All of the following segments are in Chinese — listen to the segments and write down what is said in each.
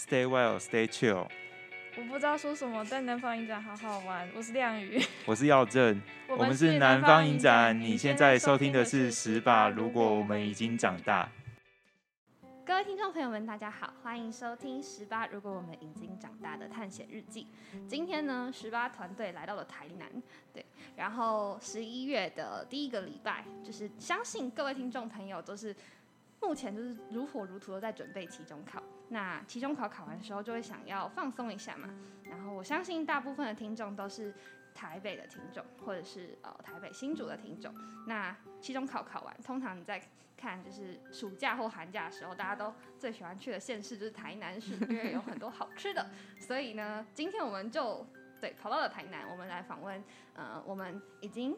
Stay well, stay chill。我不知道说什么，但南方影展好好玩。我是亮宇，我是耀正，我们是南方影展。你现在收听的是十把。如果我们已经长大，各位听众朋友们，大家好，欢迎收听十八。如果我们已经长大的探险日记。今天呢，十八团队来到了台南，对，然后十一月的第一个礼拜，就是相信各位听众朋友都是。目前就是如火如荼的在准备期中考，那期中考考完的时候就会想要放松一下嘛。然后我相信大部分的听众都是台北的听众，或者是呃台北新竹的听众。那期中考考完，通常你在看就是暑假或寒假的时候，大家都最喜欢去的县市就是台南市，因为有很多好吃的。所以呢，今天我们就对跑到了台南，我们来访问呃我们已经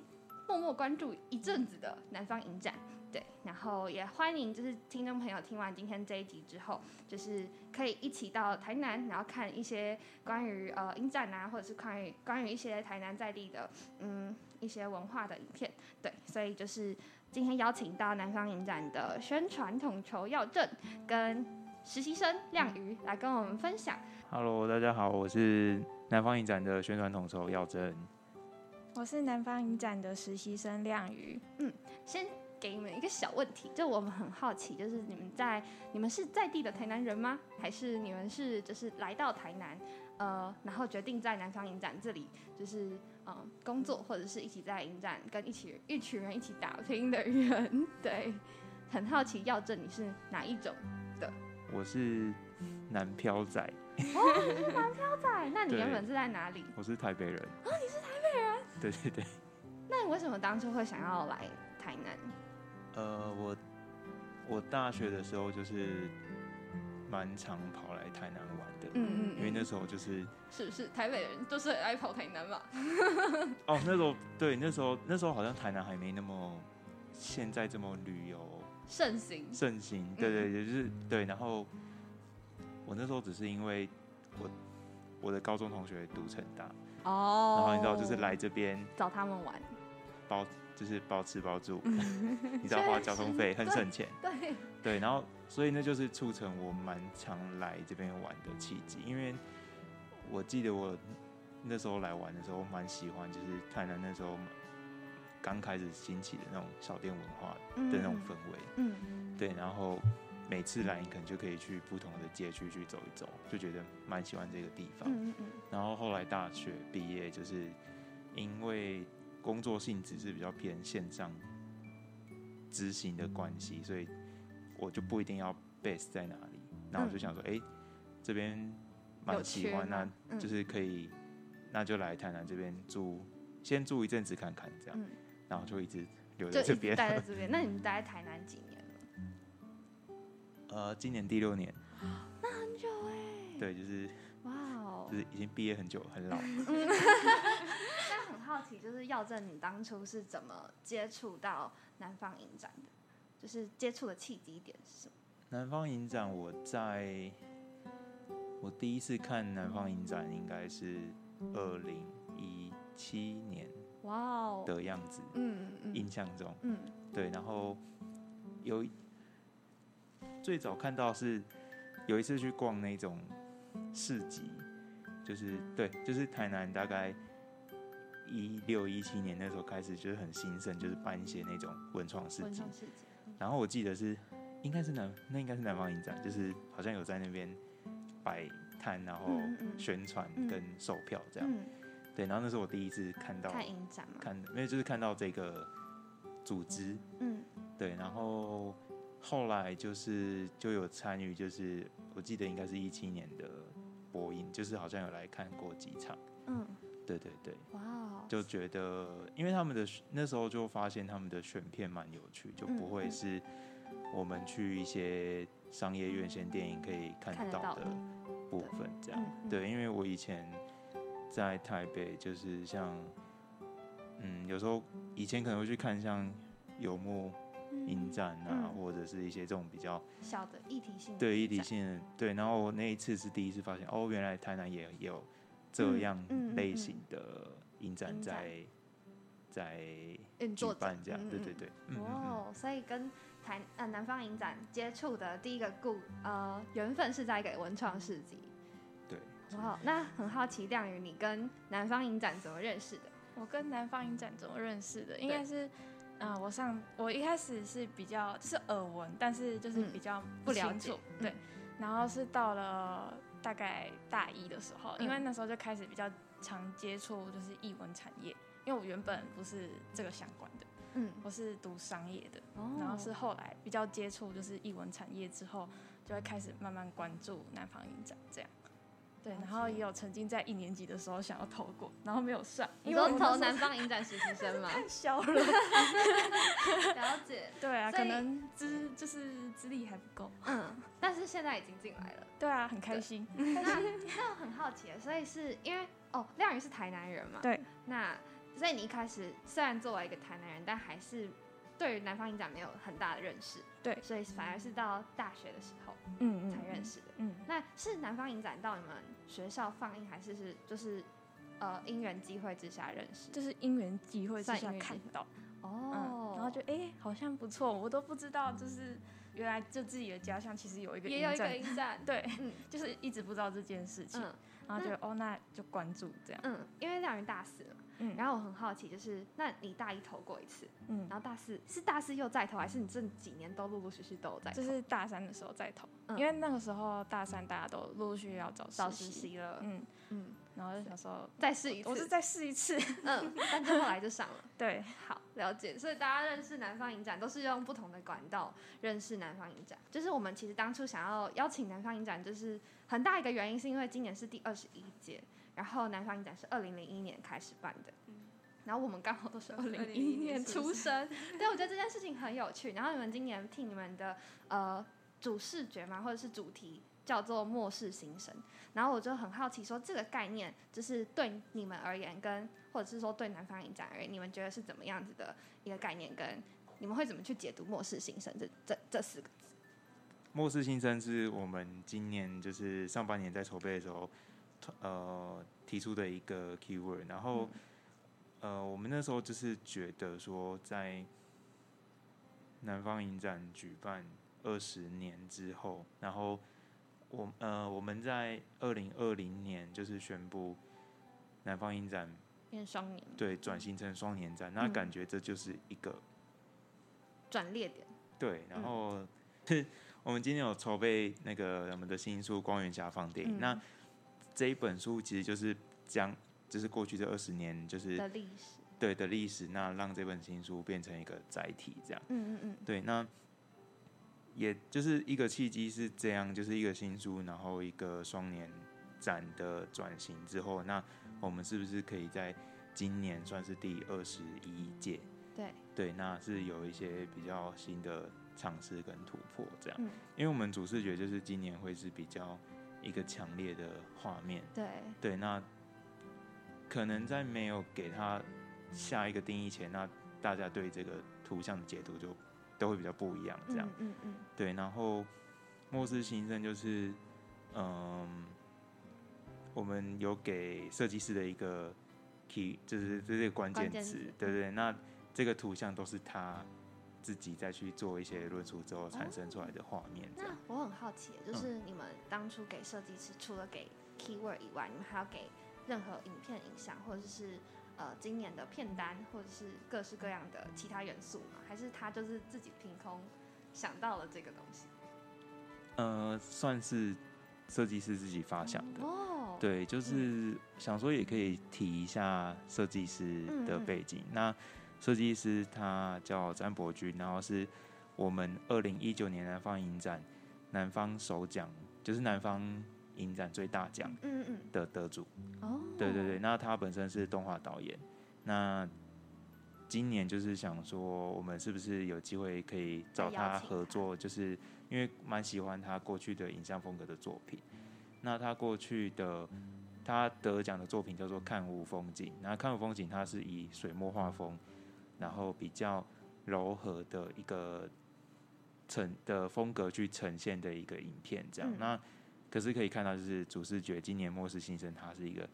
默默关注一阵子的南方影展。对，然后也欢迎就是听众朋友听完今天这一集之后，就是可以一起到台南，然后看一些关于呃影展啊，或者是关于关于一些台南在地的嗯一些文化的影片。对，所以就是今天邀请到南方影展的宣传统筹耀正跟实习生亮瑜来跟我们分享。Hello，大家好，我是南方影展的宣传统筹耀正。我是南方影展的实习生亮瑜。嗯，先。给你们一个小问题，就我们很好奇，就是你们在你们是在地的台南人吗？还是你们是就是来到台南，呃，然后决定在南方影展这里就是嗯工作，或者是一起在影展跟一起一群人一起打拼的人？对，很好奇，耀正你是哪一种的？我是南漂仔。哦，你是南漂仔？那你原本是在哪里？我是台北人。哦，你是台北人？对对对。那你为什么当初会想要来台南？呃，我我大学的时候就是蛮常跑来台南玩的，嗯嗯，因为那时候就是是是台北人都是爱跑台南嘛。哦，那时候对，那时候那时候好像台南还没那么现在这么旅游盛行盛行，对对，也就是对。然后我那时候只是因为我我的高中同学读成大哦，然后你知道就是来这边找他们玩包。就是包吃包住，你知道花交通费很省钱，对。对，然后所以那就是促成我蛮常来这边玩的契机，因为我记得我那时候来玩的时候蛮喜欢，就是台南那时候刚开始兴起的那种小店文化的那种氛围，嗯，对，然后每次来你可能就可以去不同的街区去走一走，就觉得蛮喜欢这个地方，嗯嗯，然后后来大学毕业就是因为。工作性质是比较偏线上执行的关系，所以我就不一定要 base 在哪里。那我就想说，哎，这边蛮喜欢，那就是可以，那就来台南这边住，先住一阵子看看，这样，然后就一直留在这边，待在这边。那你们待在台南几年了？呃，今年第六年。那很久哎。对，就是哇哦，就是已经毕业很久，很老。好奇就是耀正，你当初是怎么接触到南方影展的？就是接触的契机点是什么？南方影展，我在我第一次看南方影展应该是二零一七年，哇哦的样子，嗯嗯，印象中，嗯，对，然后有最早看到是有一次去逛那种市集，就是对，就是台南大概。一六一七年那时候开始就是很兴盛，就是办一些那种文创市集。然后我记得是应该是南那应该是南方影展，就是好像有在那边摆摊，然后宣传跟售票这样。对，然后那是我第一次看到看影展嘛，看因为就是看到这个组织。嗯，对，然后后来就是就有参与，就是我记得应该是一七年的播音，就是好像有来看过几场。嗯。对对对，哇！就觉得，因为他们的那时候就发现他们的选片蛮有趣，就不会是我们去一些商业院线电影可以看到的部分，这样。对，因为我以前在台北，就是像，嗯，有时候以前可能会去看像游牧影展啊，或者是一些这种比较小的议题性，对议题性的，对。然后我那一次是第一次发现，哦，原来台南也有。这样类型的影展在在举办这样，对对对，哦，所以跟台呃南方影展接触的第一个故呃缘分是在一个文创市集。对，哇，那很好奇亮宇，你跟南方影展怎么认识的？我跟南方影展怎么认识的？应该是，嗯、我上我一开始是比较是耳闻，但是就是嗯。比较不了解。清楚，对嗯。然后是到了大概大一的时候，因为嗯。那时候就开始比较常接触就是译文产业，因为我原本不是这个相关的，嗯，我是读商业的，哦。然后是后来比较接触就是译文产业之后，就会开始慢慢关注南方影展这样。对，然后也有曾经在一年级的时候想要投过，然后没有上，你说因为我那时候投南方影展实习生 吗？太小了。了解，对啊，可能资就是资历还不够。嗯，但是现在已经进来了。对啊，很开心。那那我很好奇，所以是因为哦，亮宇是台南人嘛？对，那所以你一开始虽然作为一个台南人，但还是对于南方影展没有很大的认识。对所以反而是到大学的时候嗯才认。识的。嗯，那是南方影展到你们学校放映，还是是就是呃因缘机会之下认识？就是因缘机会之下看到，哦嗯，，然后就哎、好像不错，我都不知道，就是原来就自己的家乡其实有一个也有一个影展，对，嗯就是一直不知道这件事情，嗯然后就哦，那就关注这样，嗯，因为两人大四嘛，嗯，然后我很好奇，就是那你大一投过一次，嗯，然后大四是大四又再投，还是你这几年都陆陆续续都有在投？就是大三的时候再投，嗯因为那个时候大三大家都陆陆续续要找找实实习，习了，嗯，嗯，然后就想说，再试一次，我是再试一次，嗯，但就后来就上了。对，好，了解。所以大家认识南方影展都是用不同的管道认识南方影展。就是我们其实当初想要邀请南方影展，就是很大一个原因是因为今年是第二十一届，然后南方影展是二零零一年开始办的。然后我们刚好都是二零零一年出生，对，我觉得这件事情很有趣。然后你们今年替你们的呃主视觉嘛，或者是主题叫做“末世新生”，然后我就很好奇，说这个概念就是对你们而言跟，或者是说对南方影展而言，你们觉得是怎么样子的一个概念？跟你们会怎么去解读“末世新生”这这这四个字？末世新生是我们今年就是上半年在筹备的时候，呃提出的一个 keyword，然后、呃我们那时候就是觉得说在南方影展举办二十年之后，然后我呃我们在二零二零年就是宣布南方影展变双年对转型成双年展，那嗯。感觉这就是一个转捩点，对，然嗯。后、我们今天有筹备那个我们的新书《光源下放电影》嗯。那这一本书其实就是将就是过去这二十年就是的历史。对的历史，那让这本新书变成一个载体，这样嗯嗯嗯，对，那也就是一个契机是这样，就是一个新书，然后一个双年展的转型之后，那我们是不是可以在今年算是第二十一届？对，对，那是有一些比较新的尝试跟突破，这样。嗯因为我们主视觉就是今年会是比较一个强烈的画面，对，对，那可能在没有给他下一个定义前，那大家对这个图像的解读就都会比较不一样，这样。嗯嗯嗯，对，然后末世新生就是，嗯，我们有给设计师的一个 key，就是这些关键词关键词，对对。那这个图像都是他自己再去做一些论述之后产生出来的画面，这那。我很好奇，就是你们当初给设计师，除了给 keyword 以外，你们还要给任何影片影像，或者是呃今年的片单，或者是各式各样的其他元素吗？还是他就是自己凭空想到了这个东西？呃，算是设计师自己发想的。哦，对，就是想说也可以提一下设计师的背景。那设计师他叫詹伯君，然后是我们二零一九年南方影展南方首奖，就是南方影展最大奖嗯嗯的得主。嗯，哦，对对对，那他本身是动画导演。那今年就是想说，我们是不是有机会可以找他合作？就是因为蛮喜欢他过去的影像风格的作品。那他过去的他得奖的作品叫做《看雾风景》，那《看雾风景》它是以水墨画风，然后比较柔和的一个呈的风格去呈现的一个影片，这样。嗯那可是可以看到，就是主视觉今年末世新生，它是一个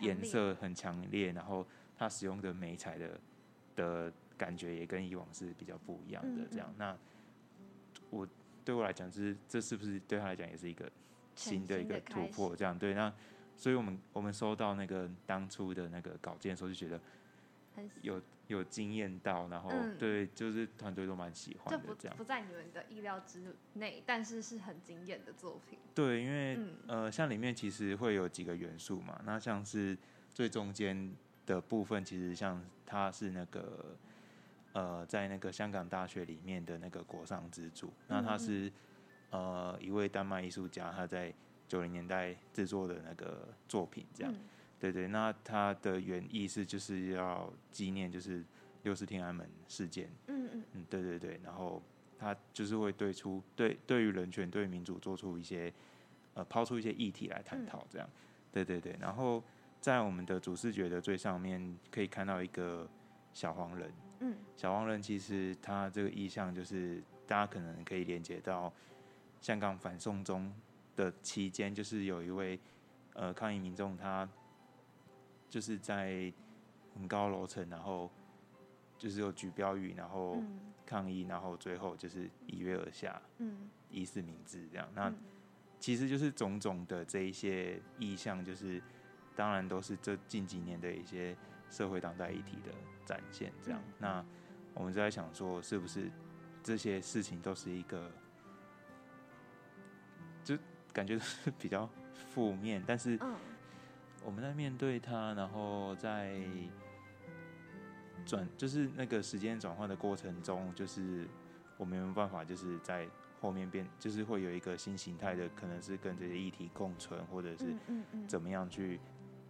颜色很强烈，然后它使用的美彩的的感觉也跟以往是比较不一样的嗯这样。那我对我来讲，就是这是不是对他来讲也是一个新的一个突破？这样对，那所以我们我们收到那个当初的那个稿件的时候，就觉得很有有惊艳到，然后、嗯对，就是团队都蛮喜就欢的这样不不。在你们的意料之内，但是是很惊艳的作品。对，因为、嗯呃，像里面其实会有几个元素嘛，那像是最中间的部分，其实像它是那个呃，在那个香港大学里面的那个国上之柱，那他是呃一位丹麦艺术家，他在九零年代制作的那个作品，这样。嗯对对，那它的原意是就是要纪念就是六四天安门事件，嗯嗯。嗯，对对对，然后他就是会对出对对于人权、对于民主做出一些呃抛出一些议题来探嗯。讨，这样，对对对，然后在我们的主视觉的最上面可以看到一个小黄人，嗯。小黄人其实他这个意象就是大家可能可以连接到香港反送中的期间，就是有一位呃抗议民众他就是在很高楼层，然后就是有举标语，然后嗯抗议，然后最后就是一跃而下，嗯以死明志这样。那嗯其实就是种种的这一些意向，就是当然都是这近几年的一些社会当代议题的展现。这样，嗯那我们就在想说，是不是这些事情都是一个，就感觉是比较负面，但是嗯我们在面对它，然后在转，就是那个时间转换的过程中，就是我们没有办法，就是在后面变，就是会有一个新形态的，可能是跟这些议题共存，或者是怎么样去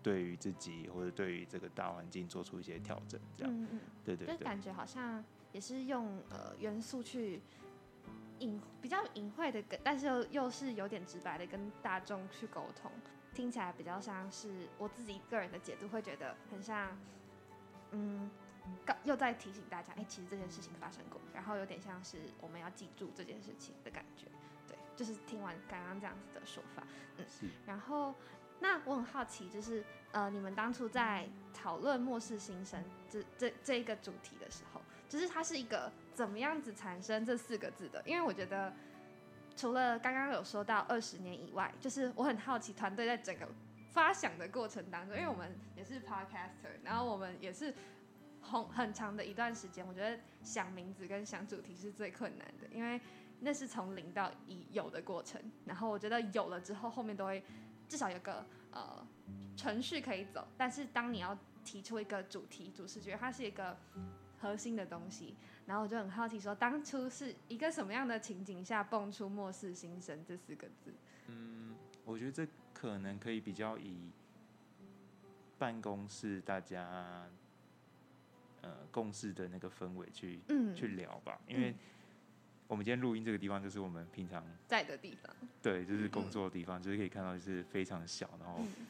对于自己或者对于这个大环境做出一些调整，这样，嗯嗯，对对对，就感觉好像也是用呃元素去隐比较隐晦的跟，但是又又是有点直白的跟大众去沟通，听起来比较像是我自己个人的解读，会觉得很像，嗯，刚又在提醒大家，哎、其实这件事情发生过，然后有点像是我们要记住这件事情的感觉，对，就是听完刚刚这样子的说法，嗯。然后，那我很好奇，就是呃，你们当初在讨论末世新生这这这一个主题的时候，就是它是一个怎么样子产生这四个字的？因为我觉得，除了刚刚有说到二十年以外，就是我很好奇团队在整个发想的过程当中，因为我们也是 podcaster，然后我们也是很很长的一段时间，我觉得想名字跟想主题是最困难的，因为那是从零到一有的过程。然后我觉得有了之后，后面都会至少有个呃程序可以走。但是当你要提出一个主题、主视觉，它是一个核心的东西。然后我就很好奇说，当初是一个什么样的情景下蹦出“末世新生”这四个字？嗯，我觉得这可能可以比较以办公室大家呃共事的那个氛围去嗯，去聊吧，因为嗯。我们今天录音这个地方就是我们平常在的地方。对就是工作的地方，就是可以看到就是非常小，然后、嗯。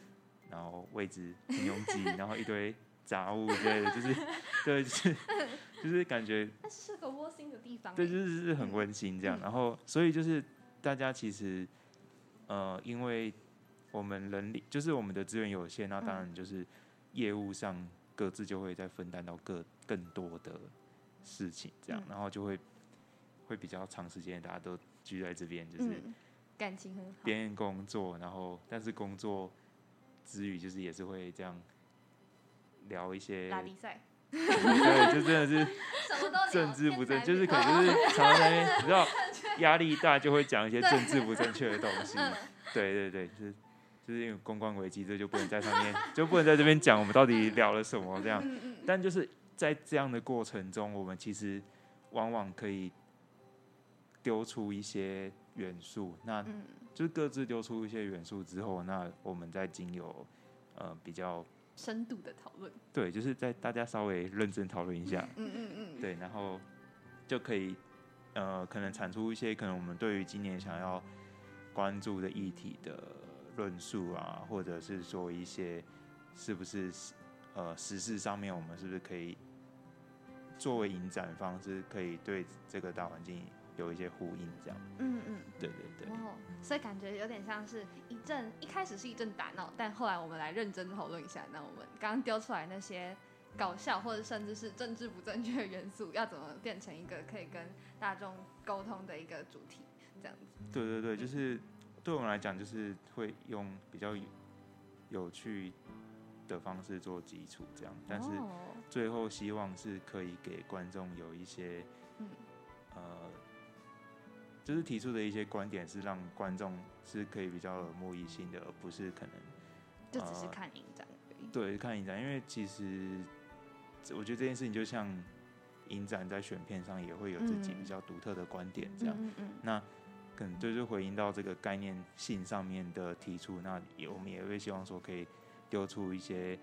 然后位置很拥挤，然后一堆杂物之类的，就是 对就是 就是感觉那是个窝心的地方欸。对，就是是很温馨这样。嗯然后，所以就是大家其实，呃，因为我们人力就是我们的资源有限，那当嗯然就是业务上各自就会再分担到各更多的事情，这样，嗯然后就会会比较长时间大家都聚在这边，就是嗯，感情很好。边工作，然后但是工作之余就是也是会这样聊一些，拉力赛，对，就真的是。政治不正，就是可能就是常常在那边，你知道 压力大就会讲一些政治不正确的东西。嗯对对对，就是就是因为公关危机，这就不能在上面，就不能在这边讲我们到底聊了什么这样。但就是在这样的过程中，我们其实往往可以丢出一些元素，那嗯就是各自丢出一些元素之后，那我们再经由呃比较深度的讨论。对，就是在大家稍微认真讨论一下，嗯嗯嗯，对，然后就可以呃，可能产出一些可能我们对于今年想要关注的议题的论述啊，或者是说一些是不是呃时事上面我们是不是可以作为影展方式，可以对这个大环境有一些呼应，这样。嗯嗯。对对对，哦，所以感觉有点像是一阵一开始是一阵打闹，但后来我们来认真讨论一下，那我们刚刚丢出来那些搞笑或者甚至是政治不正确的元素，要怎么变成一个可以跟大众沟通的一个主题，这样子。对对对，就是对我们来讲，就是会用比较有有趣的方式做基础，这样，但是哦最后希望是可以给观众有一些，嗯呃，就是提出的一些观点是让观众是可以比较耳目一新的，而不是可能就只是呃看影展而已。对看影展，因为其实我觉得这件事情就像影展在选片上也会有自己嗯比较独特的观点，这样。嗯嗯那可能就是回应到这个概念性上面的提出，那也我们也会希望说可以丢出一些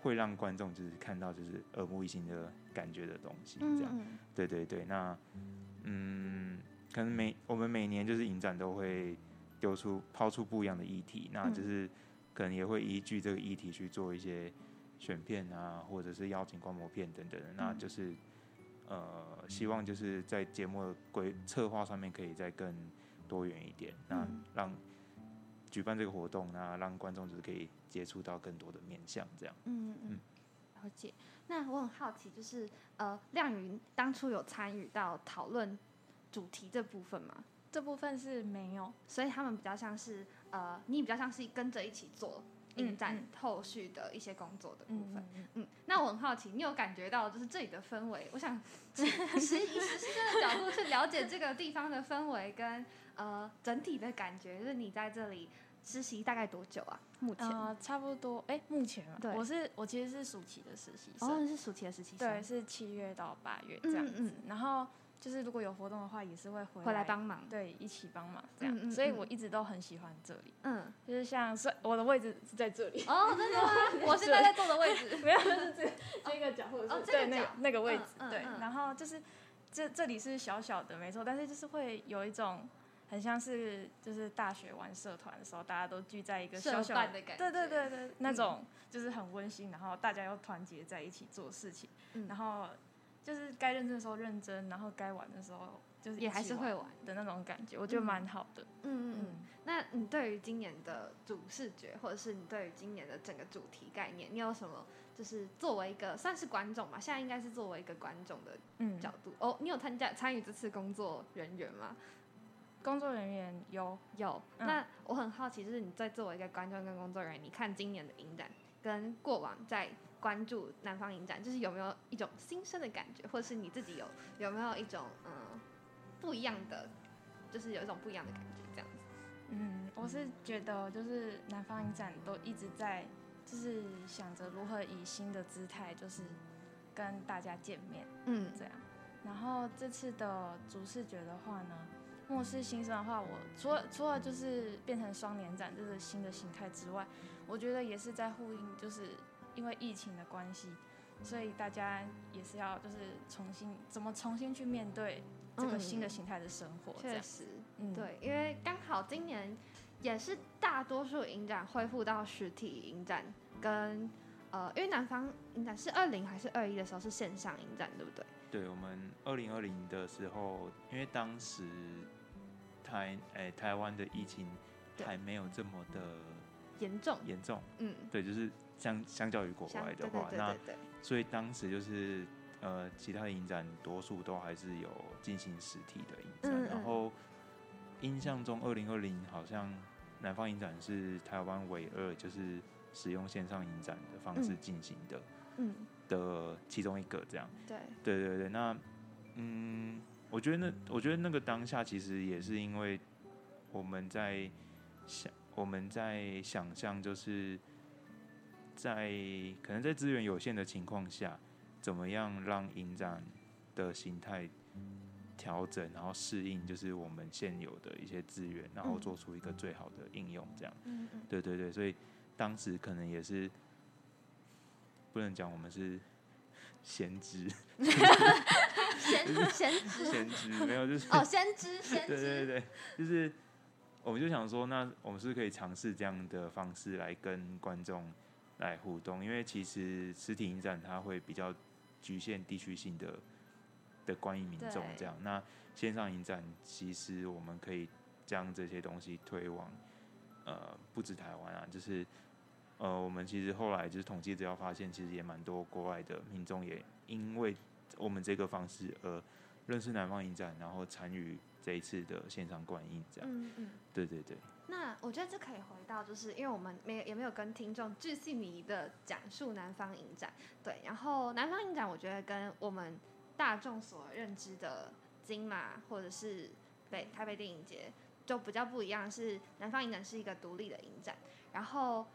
会让观众就是看到就是耳目一新的感觉的东西，这样。嗯对对对，那嗯，可能每我们每年就是影展都会丢出抛出不一样的议题，那嗯就是可能也会依据这个议题去做一些选片啊，或者是邀请观摩片等等的，那嗯就是呃，希望就是在节目的规策划上面可以再更多元一点，那嗯让举办这个活动，那让观众就是可以接触到更多的面向，这样。嗯嗯，了解。那我很好奇，就是呃，亮云当初有参与到讨论主题这部分吗？这部分是没有，所以他们比较像是呃，你比较像是跟着一起做影展嗯后续的一些工作的部分。嗯那我很好奇，你有感觉到就是这里的氛围？我想 实实以实习生的角度去了解这个地方的氛围跟呃整体的感觉。就是你在这里实习大概多久啊？目前？呃，差不多，哎、目前啊对我是我其实是暑期的实习生，哦，是暑期的实习生，对，，是七月到八月这样子。嗯然后就是如果有活动的话，也是会回回来帮忙。对，一起帮忙这样。嗯嗯嗯所以我一直都很喜欢这里，嗯，就是像是我的位置是在这里，哦，真的吗？我现在在坐的位置。没有，就是这这个角或者是、哦这个角对那个那个位置，对。然后就是这这里是小小的，没错，但是就是会有一种很像是就是大学玩社团的时候，大家都聚在一个小小办的感觉对对对对，那种就是很温馨，然后大家又团结在一起做事情，嗯然后就是该认真的时候认真，然后该玩的时候就是也还是会玩。的那种感觉，我觉得嗯蛮好的。嗯嗯嗯。嗯，那你对于今年的主视觉，或者是你对于今年的整个主题概念，你有什么就是作为一个算是观众嘛？现在应该是作为一个观众的嗯，角度、哦。你有参加参与这次工作人员吗？工作人员有有。嗯那我很好奇，就是你在作为一个观众跟工作人员，你看今年的影展跟过往在关注南方影展，就是有没有一种新生的感觉，或者是你自己有有没有一种嗯不一样的，就是有一种不一样的感觉这样子？嗯，我是觉得就是南方影展都一直在，就是想着如何以新的姿态，就是跟大家见面嗯这样。然后这次的主视觉的话呢，末世新生的话，我除了除了就是变成双年展这个新的形态之外，我觉得也是在呼应，就是因为疫情的关系，所以大家也是要就是重新怎么重新去面对这个新的嗯形态的生活。确实。嗯，对，因为刚好今年也是大多数影展恢复到实体影展，跟呃，因为南方影展是二零还是二一的时候是线上影展，对不对？对我们二零二零的时候，因为当时台诶、台湾的疫情还没有这么的严重，严重，嗯，对，就是相相较于国外的话，那所以当时就是呃，其他的影展多数都还是有进行实体的影展，嗯嗯。然后印象中二零二零好像南方影展是台湾唯二就是使用线上影展的方式嗯进行的、嗯，的其中一个这样。对，对对对，那嗯，我觉得那我觉得那个当下其实也是因为我们在想我们在想象，就是在可能在资源有限的情况下，怎么样让影展的形态调整，然后适应就是我们现有的一些资源，然后嗯。做出一个最好的应用，这样。嗯嗯，对对对，所以当时可能也是不能讲我们是先知，先先知。先知 没有就是哦，先知先知。对对，对，就是我们就想说，那我们是不是可以尝试这样的方式来跟观众来互动，因为其实实体影展它会比较局限地区性的的观影民众这样，那线上影展其实我们可以将这些东西推往呃不止台湾啊，就是呃，我们其实后来就是统计资料发现，其实也蛮多国外的民众也因为我们这个方式而认识南方影展，然后参与这一次的线上观影，这样。嗯嗯。对对对。那我觉得这可以回到，就是因为我们没也没有跟听众巨细迷的讲述南方影展，对。然后南方影展，我觉得跟我们大众所认知的金马或者是北台北电影节就比较不一样，是南方影展是一个独立的影展。然后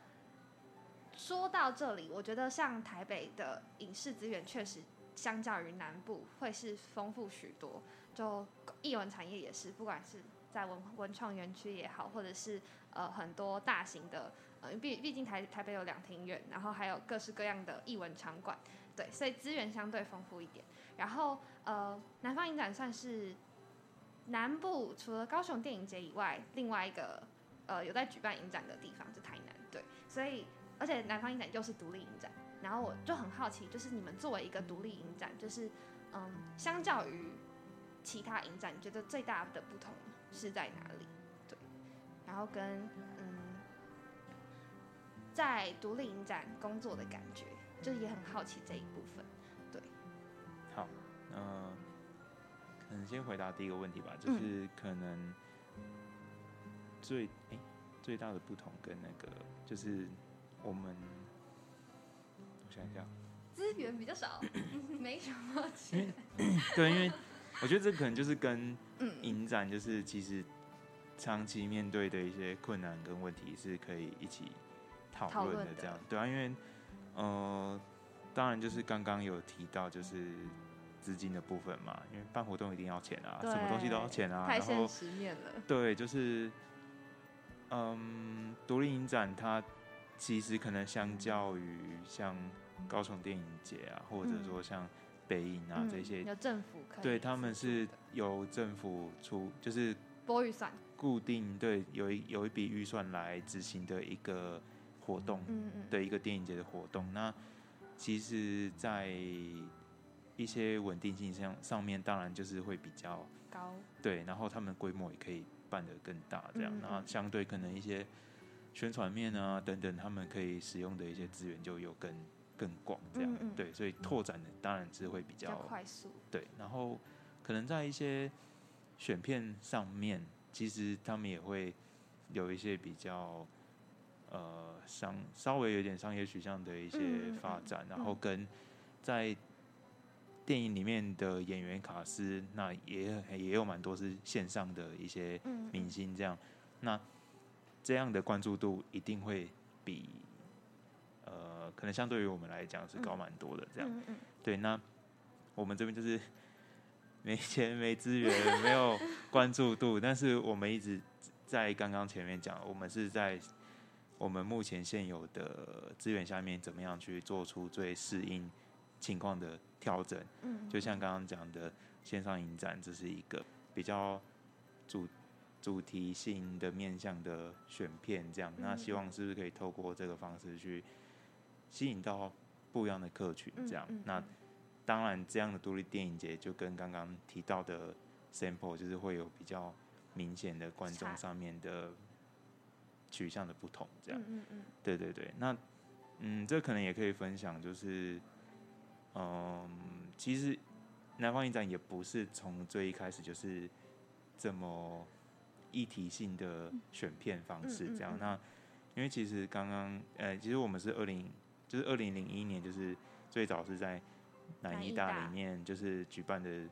说到这里，我觉得像台北的影视资源确实相较于南部会是丰富许多，就艺文产业也是，不管是。在文文创园区也好，或者是呃很多大型的呃，毕毕竟台台北有两庭院，然后还有各式各样的艺文场馆，对，所以资源相对丰富一点。然后呃，南方影展算是南部除了高雄电影节以外，另外一个呃有在举办影展的地方是台南，对，所以而且南方影展又是独立影展，然后我就很好奇，就是你们作为一个独立影展，就是嗯，相较于其他影展，觉得最大的不同？是在哪里？对，然后跟嗯，在独立影展工作的感觉，就是也很好奇这一部分。对，好，那可能先回答第一个问题吧，就是可能最哎最大的不同跟那个就是我们，我想一下，资源比较少，没什么钱。对，因为。我觉得这可能就是跟影展，就是其实长期面对的一些困难跟问题是可以一起讨论的，这样对啊，因为呃，当然就是刚刚有提到就是资金的部分嘛，因为办活动一定要钱啊，什么东西都要钱啊，太现实面了。对，就是嗯，独立影展它其实可能相较于像高雄电影节啊，或者说像。北影啊，这些。有政府对他们是由政府出，就是拨预算，固定对有一有一笔预算来执行的一个活动，嗯嗯，的一个电影节的活动。那其实，在一些稳定性上上面，当然就是会比较高，对，然后他们规模也可以办得更大，这样，然后相对可能一些宣传面啊等等，他们可以使用的一些资源就有更。更广这样对，所以拓展的当然是会比较快速。对，然后可能在一些选片上面，其实他们也会有一些比较呃商稍微有点商业取向的一些发展，然后跟在电影里面的演员卡司，那也也有蛮多是线上的一些明星这样，那这样的关注度一定会比。可能相对于我们来讲是高蛮多的，这样，对。那我们这边就是没钱、没资源、没有关注度，但是我们一直在刚刚前面讲，我们是在我们目前现有的资源下面，怎么样去做出最适应情况的调整。嗯，就像刚刚讲的线上影展，这是一个比较主主题性的面向的选片，这样。那希望是不是可以透过这个方式去。吸引到不一样的客群，这样。那当然这样的独立电影节就跟刚刚提到的 sample 就是会有比较明显的观众上面的取向的不同，这样，嗯嗯对对对，那嗯这可能也可以分享，就是嗯其实南方影展也不是从最一开始就是这么一体性的选片方式，这样，那因为其实刚刚呃其实我们是二零。就是二零零一年，就是最早是在南医大里面，就是举办的，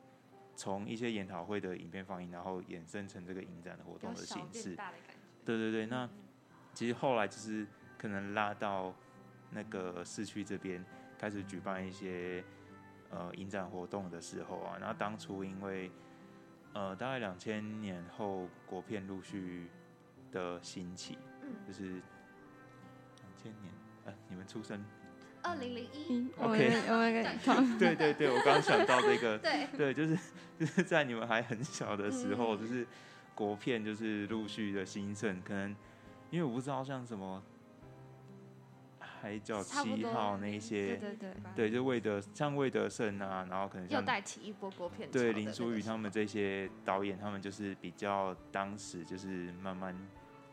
从一些研讨会的影片放映，然后衍生成这个影展的活动的形式。对对对，那其实后来就是可能拉到那个市区这边，开始举办一些呃影展活动的时候啊，然后当初因为呃大概两千年后国片陆续的兴起，就是两千年。你们出生？二零零一，OK，我们可 对对对，我刚刚想到这个，对。对，就是就是在你们还很小的时候，就是国片就是陆续的兴盛，可能因为我不知道像什么海角七号那些，对对对，对，就魏德像魏德胜啊，然后可能又带起一波国片，对林书宇他们这些导演，他们就是比较当时就是慢慢。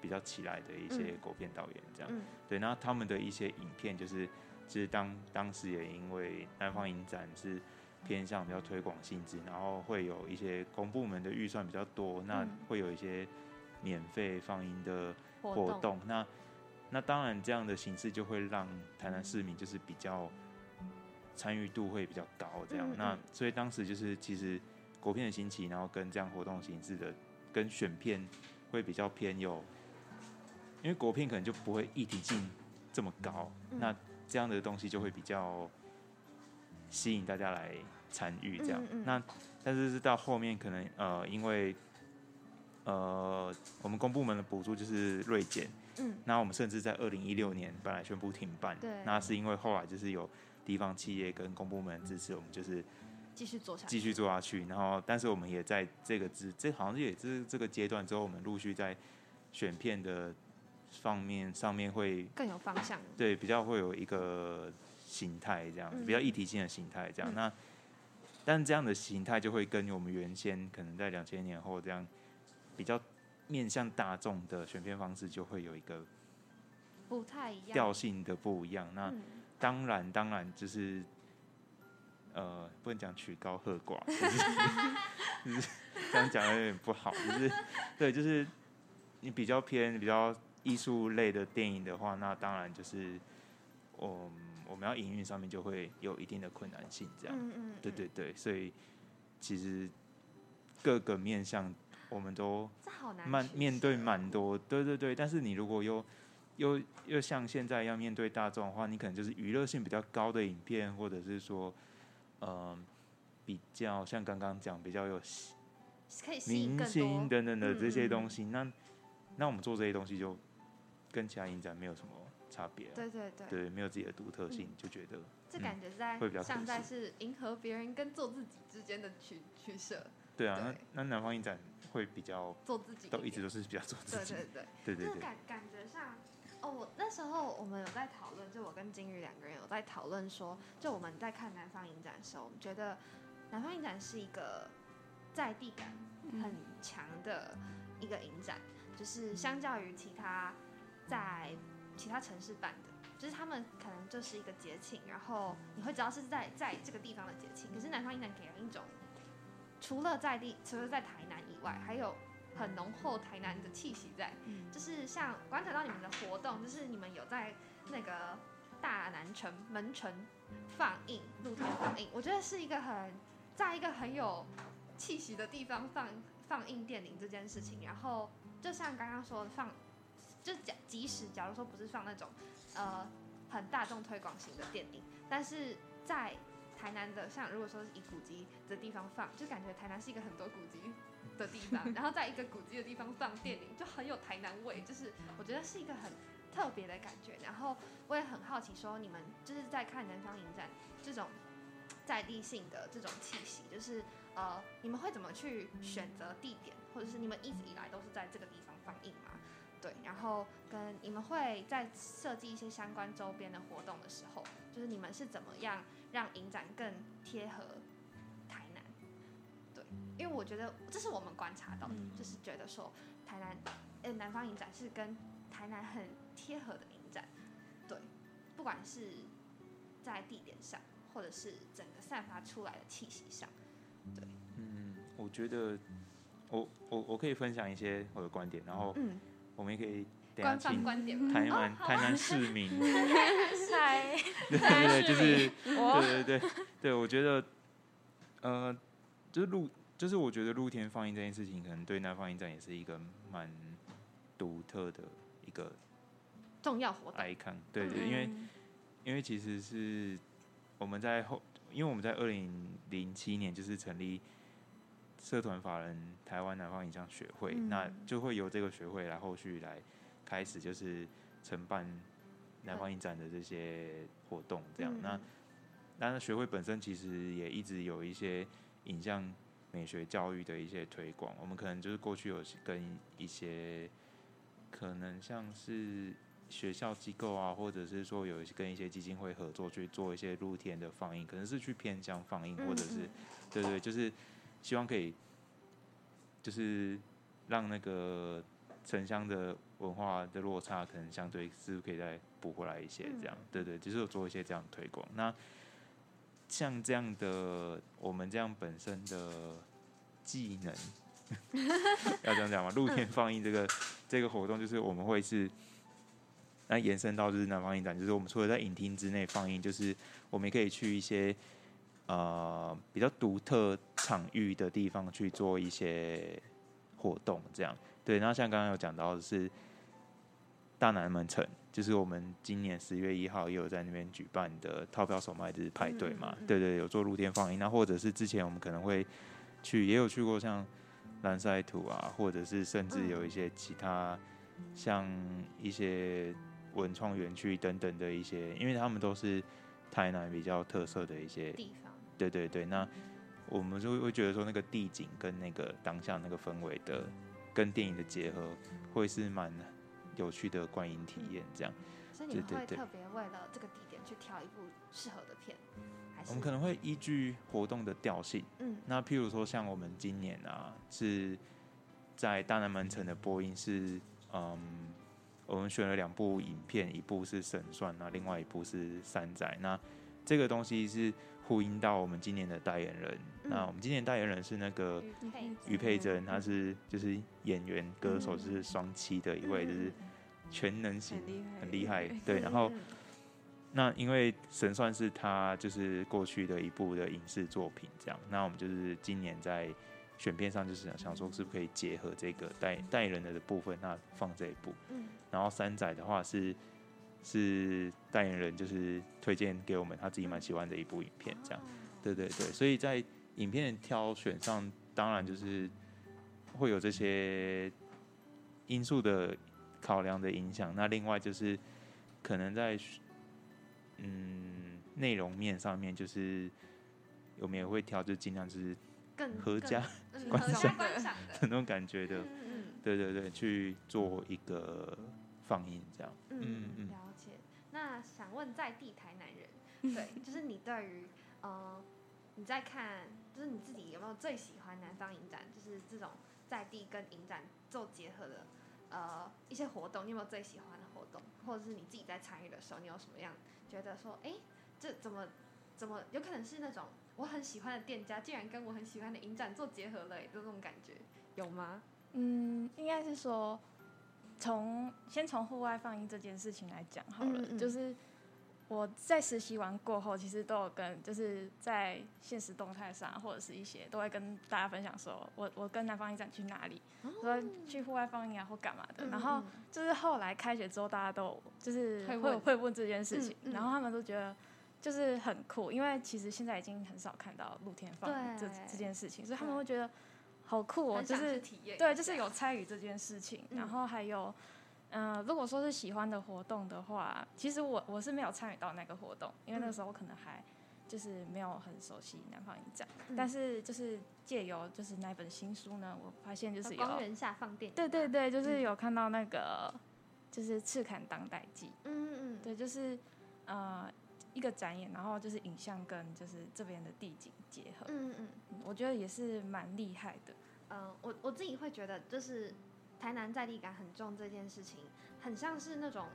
比较起来的一些嗯国片导演这样。嗯对，那他们的一些影片就是，其实当当时也因为南方影展是偏向比较推广性质，然后会有一些公部门的预算比较多，那嗯会有一些免费放映的活活动。那那当然这样的形式就会让台南市民就是比较参与度会比较高，这样。那所以当时就是其实国片的兴起，然后跟这样活动形式的跟选片会比较偏有，因为国片可能就不会议题性这么高，嗯那这样的东西就会比较吸引大家来参与这样。嗯嗯那但是是到后面可能呃因为呃我们公部门的补助就是锐减，嗯那我们甚至在二零一六年本来宣布停办，对那是因为后来就是有地方企业跟公部门支持，我们就是继续做下去，继续做下去。然后，但是我们也在这个之这好像也是这个阶段之后，我们陆续在选片的方面上面会更有方向。对比较会有一个形态这样比较议题性的形态这样。嗯那但这样的形态就会跟我们原先可能在两千年后这样比较面向大众的选片方式就会有一个不太一样。调性的不一样。那嗯当然，当然就是，呃，不能讲曲高和寡，就是 就是 这样讲有点不好，就是对，就是你比较偏比较艺术类的电影的话，那当然就是，我我们要营运上面就会有一定的困难性，这样，嗯嗯，嗯，对对对，所以其实各个面向我们都这好难取蛮面对蛮多，对对对。但是你如果又又又像现在要面对大众的话，你可能就是娱乐性比较高的影片，或者是说，呃，比较像刚刚讲比较有明星。等等的这些嗯嗯东西，那那我们做这些东西就跟其他影展没有什么差别、啊，对对对，对，没有自己的独特性，就觉得这嗯感觉在会比较像在是迎合别人跟做自己之间的取取舍，对啊，那那南方影展会比较做自己都一直都是比较做自己，对对对。对对对，就感感觉上，哦，我那时候我们有在讨论，就我跟金鱼两个人有在讨论说，就我们在看南方影展的时候，我们觉得南方影展是一个在地感很强的一个影展，就是相较于其他在其他城市办的。就是他们可能就是一个节庆，然后你会知道是在在这个地方的节庆。可是南方影展给人一种，除了在地，除了在台南以外，还有很浓厚台南的气息在。就是像观察到你们的活动，就是你们有在那个大南城门城放映露天放映，我觉得是一个很在一个很有气息的地方放放映电影这件事情。然后就像刚刚说的放，就假即使假如说不是放那种呃很大众推广型的电影，但是在台南的像如果说是以古迹的地方放，就感觉台南是一个很多古迹的地方，然后在一个古迹的地方放电影，就很有台南味，就是我觉得是一个很特别的感觉。然后我也很好奇，说你们就是在看南方影展这种在地性的这种气息，就是呃，你们会怎么去选择地点，或者是你们一直以来都是在这个地方放映吗？对，然后跟你们会在设计一些相关周边的活动的时候，就是你们是怎么样让影展更贴合台南？对，因为我觉得这是我们观察到的，嗯就是觉得说台南呃南方影展是跟台南很贴合的影展，对，不管是在地点上，或者是整个散发出来的气息上，对，嗯，我觉得我我我可以分享一些我的观点，然后嗯，我们也可以等下请台湾台南市民，嗨，对对对，就是对对对对，我觉得呃，就是露，就是我觉得露天放映这件事情，可能对南方影展也是一个蛮独特的一个重要活动，icon，对对，因为嗯因为其实是我们在后，因为我们在二零零七年就是成立社团法人台湾南方影像学会，嗯。那就会由这个学会来后续来开始就是承办南方影展的这些活动，这样。嗯。那当然学会本身其实也一直有一些影像美学教育的一些推广，我们可能就是过去有跟一些可能像是学校机构啊，或者是说有一些跟一些基金会合作去做一些露天的放映，可能是去偏乡放映，或者是嗯。对对，就是希望可以就是让那个城乡的文化的落差，可能相对是不是可以再补回来一些？这样，对对，就是有做一些这样的推广。那像这样的，我们这样本身的技能，要这样讲吗？露天放映这个这个活动，就是我们会是。那延伸到就是南方影展，就是我们除了在影厅之内放映，就是我们也可以去一些呃比较独特场域的地方去做一些活动，这样对。然后像刚刚有讲到的是大南门城，就是我们今年十月一号也有在那边举办的套票售卖日派对嘛，对对，有做露天放映。那或者是之前我们可能会去，也有去过像蓝赛图啊，或者是甚至有一些其他像一些。文创园区等等的一些，因为他们都是台南比较特色的一些。对对对，那我们就会觉得说，那个地景跟那个当下那个氛围的，跟电影的结合，会是蛮有趣的观影体验。这样，所以你们会特别为了这个地点去挑一部适合的片，我们可能会依据活动的调性。嗯，那譬如说像我们今年啊，是在大南门城的播音是嗯。我们选了两部影片，一部是《神算》那另外一部是《山仔》。那这个东西是呼应到我们今年的代言人。那我们今年代言人是那个于佩珍，她是就是演员、歌手，是双栖的一位，就是全能型，很厉害。对，然后那因为《神算》是他就是过去的一部的影视作品，这样。那我们就是今年在。选片上就是想想说，是不是可以结合这个代代言人的部分，那放这一部。嗯。然后三仔的话是是代言人，就是推荐给我们他自己蛮喜欢的一部影片，这样。对对对，所以在影片挑选上，当然就是会有这些因素的考量的影响。那另外就是可能在嗯内容面上面，就是我们也会挑，就尽量就是。更合家 观赏的那种感觉的，对对对，去做一个放映这样。嗯嗯，了解。那想问在地台南人，对，就是你对于呃你在看，就是你自己有没有最喜欢南方影展？就是这种在地跟影展做结合的呃一些活动，你有没有最喜欢的活动？或者是你自己在参与的时候，你有什么样觉得说，哎，这怎么怎么有可能是那种？我很喜欢的店家竟然跟我很喜欢的影展做结合了，的这种感觉有吗？嗯，应该是说，从先从户外放映这件事情来讲好了，就是我在实习完过后，其实都有跟就是在现实动态上或者是一些都会跟大家分享说，我我跟南方影展去哪里，说去户外放映啊或干嘛的，然后就是后来开学之后，大家都就是会会问。这件事情，然后他们都觉得。就是很酷，因为其实现在已经很少看到露天放映这这件事情，所以他们会觉得好酷哦，就是对，就是有参与这件事情。然后还有，嗯，如果说是喜欢的活动的话，其实我我是没有参与到那个活动，因为那个时候我可能还就是没有很熟悉南方影展。但是就是借由就是那本新书呢，我发现就是有光源下放电，对对对，就是有看到那个就是赤坎当代记，嗯嗯嗯，对，就是呃。一个展演，然后就是影像跟就是这边的地景结合，嗯嗯嗯，我觉得也是蛮厉害的。嗯，我我自己会觉得，就是台南在地感很重这件事情，很像是那种，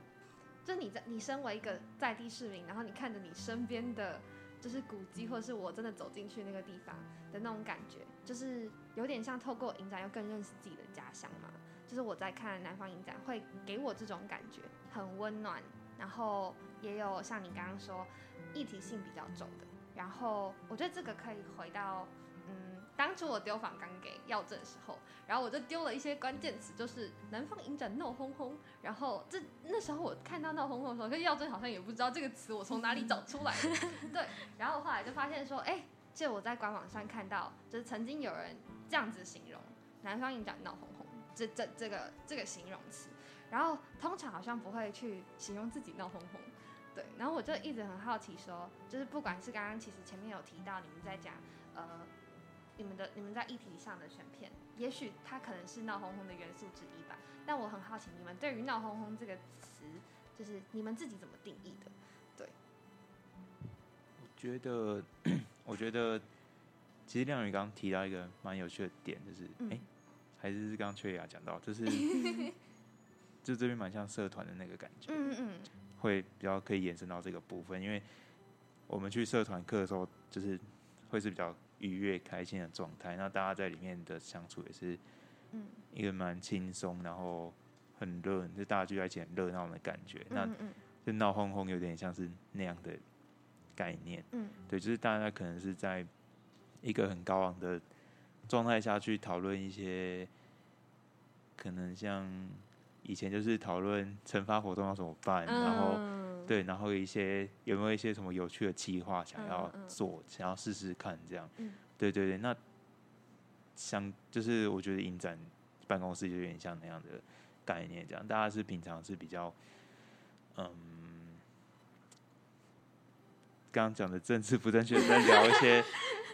就你在你身为一个在地市民，然后你看着你身边的，就是古迹，或者是我真的走进去那个地方的那种感觉，就是有点像透过影展又更认识自己的家乡嘛。就是我在看南方影展，会给我这种感觉，很温暖，然后。也有像你刚刚说，议题性比较重的。然后我觉得这个可以回到，嗯，当初我丢访纲给耀正的时候，然后我就丢了一些关键词，就是南方影展闹哄哄。然后这那时候我看到闹哄哄的时候，跟耀正好像也不知道这个词我从哪里找出来的。对，然后我后来就发现说，哎，这我在官网上看到，就是曾经有人这样子形容南方影展闹哄哄，这这这个这个形容词。然后通常好像不会去形容自己闹哄哄。对，然后我就一直很好奇，说就是不管是刚刚其实前面有提到你们在讲，呃，你们的你们在议题上的选片，也许它可能是闹哄哄的元素之一吧。但我很好奇，你们对于闹哄哄这个词，就是你们自己怎么定义的？对，我觉得，我觉得其实亮宇刚刚提到一个蛮有趣的点，就是哎，还是刚刚雀雅讲到，就是 就这边蛮像社团的那个感觉，嗯嗯。会比较可以延伸到这个部分，因为我们去社团课的时候，就是会是比较愉悦、开心的状态，那大家在里面的相处也是嗯。一个蛮轻松，然后很热，就大家聚在一起很热闹的感觉，那嗯嗯。就闹哄哄，有点像是那样的概念。嗯。对，就是大家可能是在一个很高昂的状态下去讨论一些，可能像以前就是讨论惩罚活动要怎么办，然后嗯对，然后一些有没有一些什么有趣的计划想要做，想要试试看这样。嗯对对对，那像就是我觉得影展办公室就有点像那样的概念，这样大家是平常是比较嗯。刚刚讲的政治不正确，在聊一些，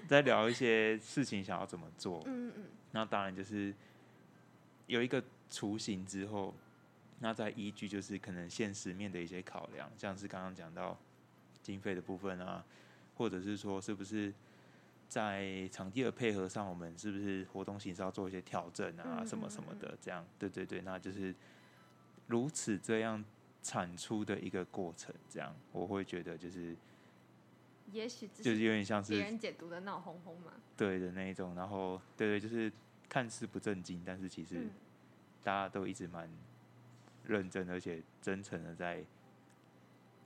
在聊一些事情想要怎么做，嗯嗯那当然就是有一个雏形之后，那再依据就是可能现实面的一些考量，像是刚刚讲到经费的部分啊，或者是说是不是在场地的配合上，我们是不是活动形式要做一些调整啊，嗯什么什么嗯。的，这样，对对对，那就是如此这样产出的一个过程，这样。我会觉得就是也许只就是有点像是别人解读的闹哄哄嘛。对的那一种，然后对对，就是看似不正经，但是其实嗯。大家都一直蛮认真而且真诚的在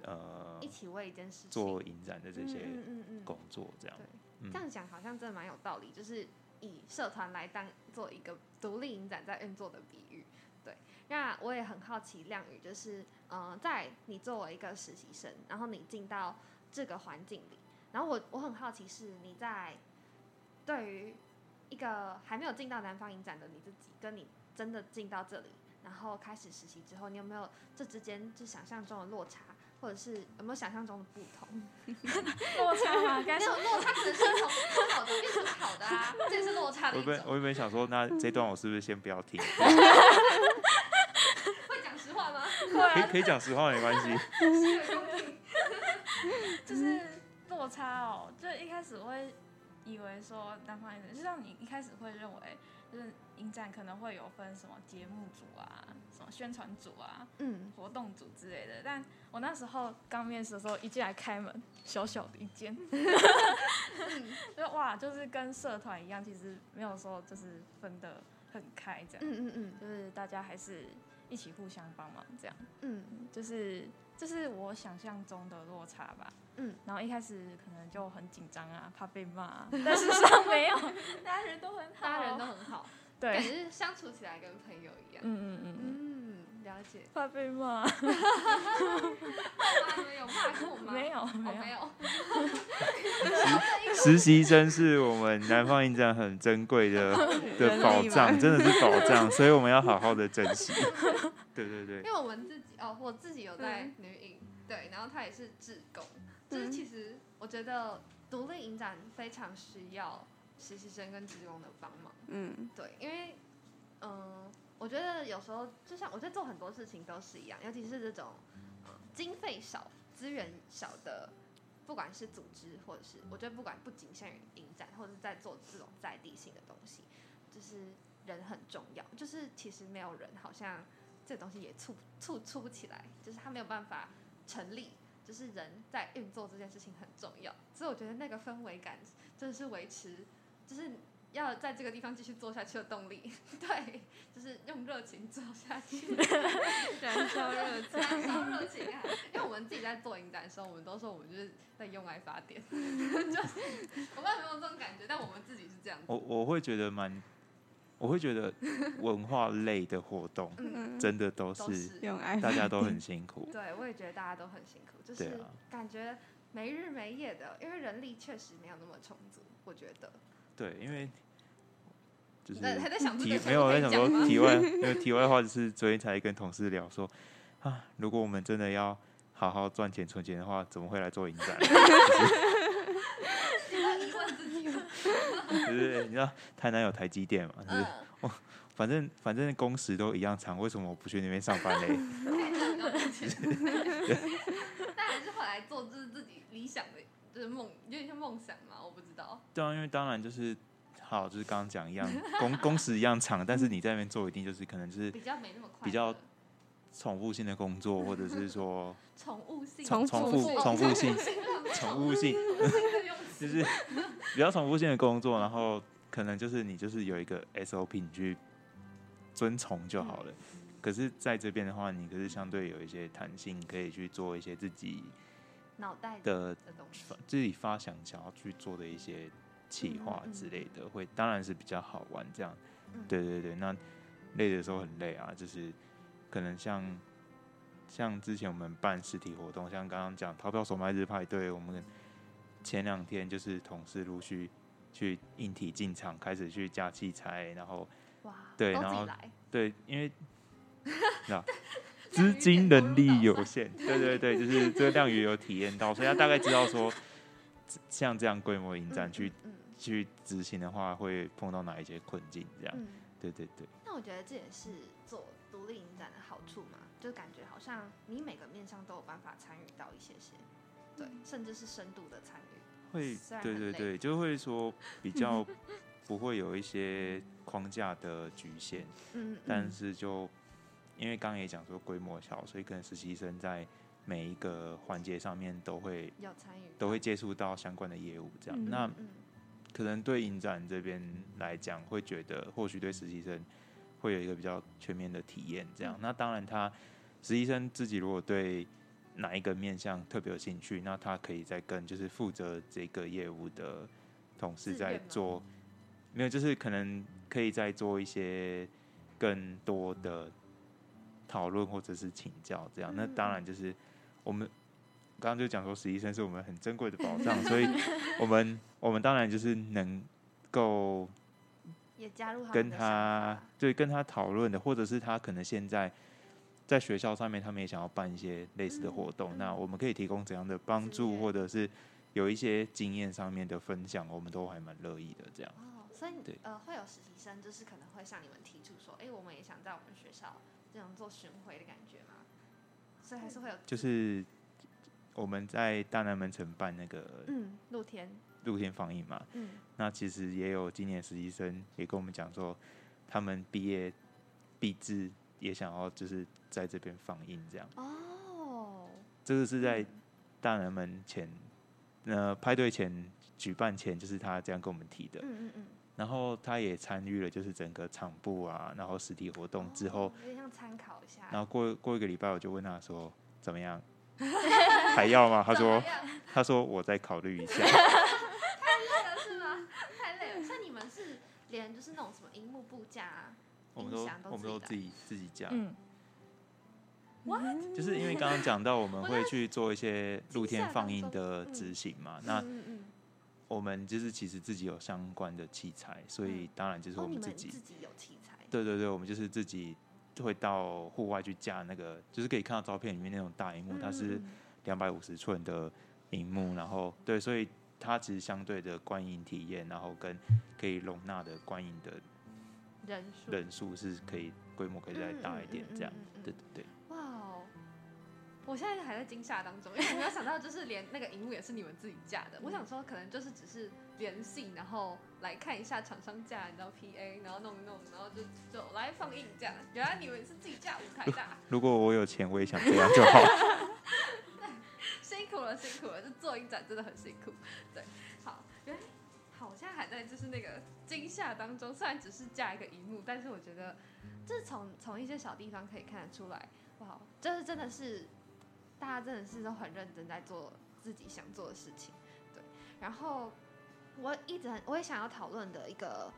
呃一起为一件事情做影展的这些嗯嗯嗯工作，这样这样讲好像真的蛮有道理，就是以社团来当做一个独立影展在运作的比喻。对，那我也很好奇亮宇，就是嗯、呃在你作为一个实习生，然后你进到这个环境里，然后我我很好奇是你在对于一个还没有进到南方影展的你自己，跟你真的进到这里，然后开始实习之后，你有没有这之间就想象中的落差，或者是有没有想象中的不同？落差吗？该没有落差，可能是从不好的变成好的啊，这也是落差的一种。我原本我原本想说，那这段我是不是先不要听？会讲实话吗？可以可以讲实话没关系。就是落差哦，就一开始我会以为说南方影展，就像你一开始会认为，就是影展可能会有分什么节目组啊、什么宣传组啊、嗯，活动组之类的，但我那时候刚面试的时候，一进来开门，小小的一间，就哇，就是跟社团一样，其实没有说就是分的很开这样，嗯嗯嗯。就是大家还是一起互相帮忙这样。嗯。就是这是我想象中的落差吧。嗯，然后一开始可能就很紧张啊，怕被骂、啊，但事实上没有，大家人都很好，大家人都很好，感对，觉相处起来跟朋友一样。嗯嗯嗯嗯，嗯，了解。怕被骂，爸妈有骂过吗？没有哦，没没有，实习生是我们南方影展很珍贵的 的宝藏，真的是宝藏，所以我们要好好的珍惜。对对对。因，为我们自己哦，我自己有在女影，对，然后他也是志工，就是其实我觉得独立影展非常需要实习生跟职工的帮忙，嗯。对，因为嗯、我觉得有时候就像我在做很多事情都是一样，尤其是这种、呃、经费少、资源少的，不管是组织或者是我觉得不管不仅限于影展，或者是在做这种在地性的东西，就是人很重要，就是其实没有人好像这东西也促促促不起来，就是它没有办法成立。就是人在运作这件事情很重要，所以我觉得那个氛围感真的是维持，就是要在这个地方继续做下去的动力。对，就是用热情做下去，燃烧热情。燃烧热情啊！因为我们自己在做影展的时候，我们都说我们就是在用爱发电，就是我不知道有没有这种感觉，但我们自己是这样子。我我会觉得蛮，我会觉得文化类的活动嗯，真的都是用爱大家都很辛苦。对，我也觉得大家都很辛苦，就是对啊感觉没日没夜的，因为人力确实没有那么充足，我觉得。对，因为就是在还在想没有我在想说题外 没有题外话，就是昨天才跟同事聊说啊，如果我们真的要好好赚钱存钱的话，怎么会来做影展？就是你知道台南有台积电嘛，就是嗯，反正反正工时都一样长，为什么我不去那边上班嘞？但还是后来做就是自己理想的，就是梦，有点像梦想嘛，我不知道。对啊，因为当然就是好，就是刚刚讲一样，工工时一样长，但是你在那边做一定就是可能就是比较没那么快，比较重复性的工作，或者是说宠物性。重重复重复。性。重复性，就是比较重复性的工作，然后可能就是你就是有一个 SOP 你去遵从就好了。可是在这边的话，你可是相对有一些弹性，可以去做一些自己脑袋的。自己发想想要去做的一些企划之类的，会当然是比较好玩。这样，嗯对对对，那累的时候很累啊，就是可能像像之前我们办实体活动，像刚刚讲淘票手卖日派对，我们前两天就是同事陆续去硬体进场，开始去加器材，然后哇，对然后对，因为 那资金能力有限，对对对，就是这个亮宇有体验到，所以他大概知道说，像这样规模影展去、嗯去执行的话，会碰到哪一些困境？这样，嗯。对对对，那我觉得这也是做独立营展的好处嘛，就感觉好像你每个面向都有办法参与到一些些，对，甚至是深度的参与。会对对对，就会说比较 不会有一些框架的局限，嗯，但是就因为刚刚也讲说规模小，所以可能实习生在每一个环节上面都会要参与都会接触到相关的业务，这样。嗯那嗯可能对影展这边来讲，会觉得或许对实习生会有一个比较全面的体验，这样。嗯那当然，他实习生自己如果对哪一个面向特别有兴趣，那他可以再跟就是负责这个业务的同事在做，没有，就是可能可以再做一些更多的讨论或者是请教，这样。那当然就是我们刚刚就讲说，实习生是我们很珍贵的宝藏，所以我们我们当然就是能够也加入跟他对跟他讨论的，或者是他可能现在在学校上面，他们也想要办一些类似的活动，嗯那我们可以提供怎样的帮助，或者是有一些经验上面的分享，我们都还蛮乐意的。这样，哦，所以对呃会有实习生，就是可能会向你们提出说，哎、我们也想在我们学校这种做巡回的感觉吗？所以还是会有就是我们在大南门城办那个嗯露天。露天放映嘛，嗯。那其实也有今年实习生也跟我们讲说，他们毕业毕制也想要就是在这边放映这样。哦。这个是在大南门前，呃，派对前举办前，就是他这样跟我们提的。嗯嗯嗯，然后他也参与了，就是整个场部啊，然后实体活动之后哦，有点像参考一下，然后过过一个礼拜，我就问他说怎么样，还要吗？他说他说我再考虑一下。太累了是吗？太累了。像你们是连就是那种什么荧幕布架、啊、我们都我们都自自己己自己架，嗯，就是因为刚刚讲到我们我会去做一些露天放映的执行嘛，那我们就是其实自己有相关的器材，所以嗯。当然就是我们自己自己有器材，对对对，我们就是自己会到户外去架那个，就是可以看到照片里面那种大荧幕，它是两百五十寸的荧幕，然后对，所以它其实相对的观影体验，然后跟可以容纳的观影的嗯人数，人数是可以规模可以再大一点这样，对对对。我现在还在惊吓当中，因为我没有想到，就是连那个荧幕也是你们自己架的。我想说，可能就是只是联系，然后来看一下厂商架，你知道 PA，然后弄一弄，然后就就来放映这样。原来你们是自己架舞台的啊，如果我有钱，我也想这样就好。辛苦了，辛苦了，这做影展真的很辛苦。对，好，原来好，我现在还在就是那个惊吓当中，虽然只是架一个荧幕，但是我觉得这从从一些小地方可以看得出来，哇，这真的是大家真的是都很认真在做自己想做的事情。对，然后我一直很我也想要讨论的一个。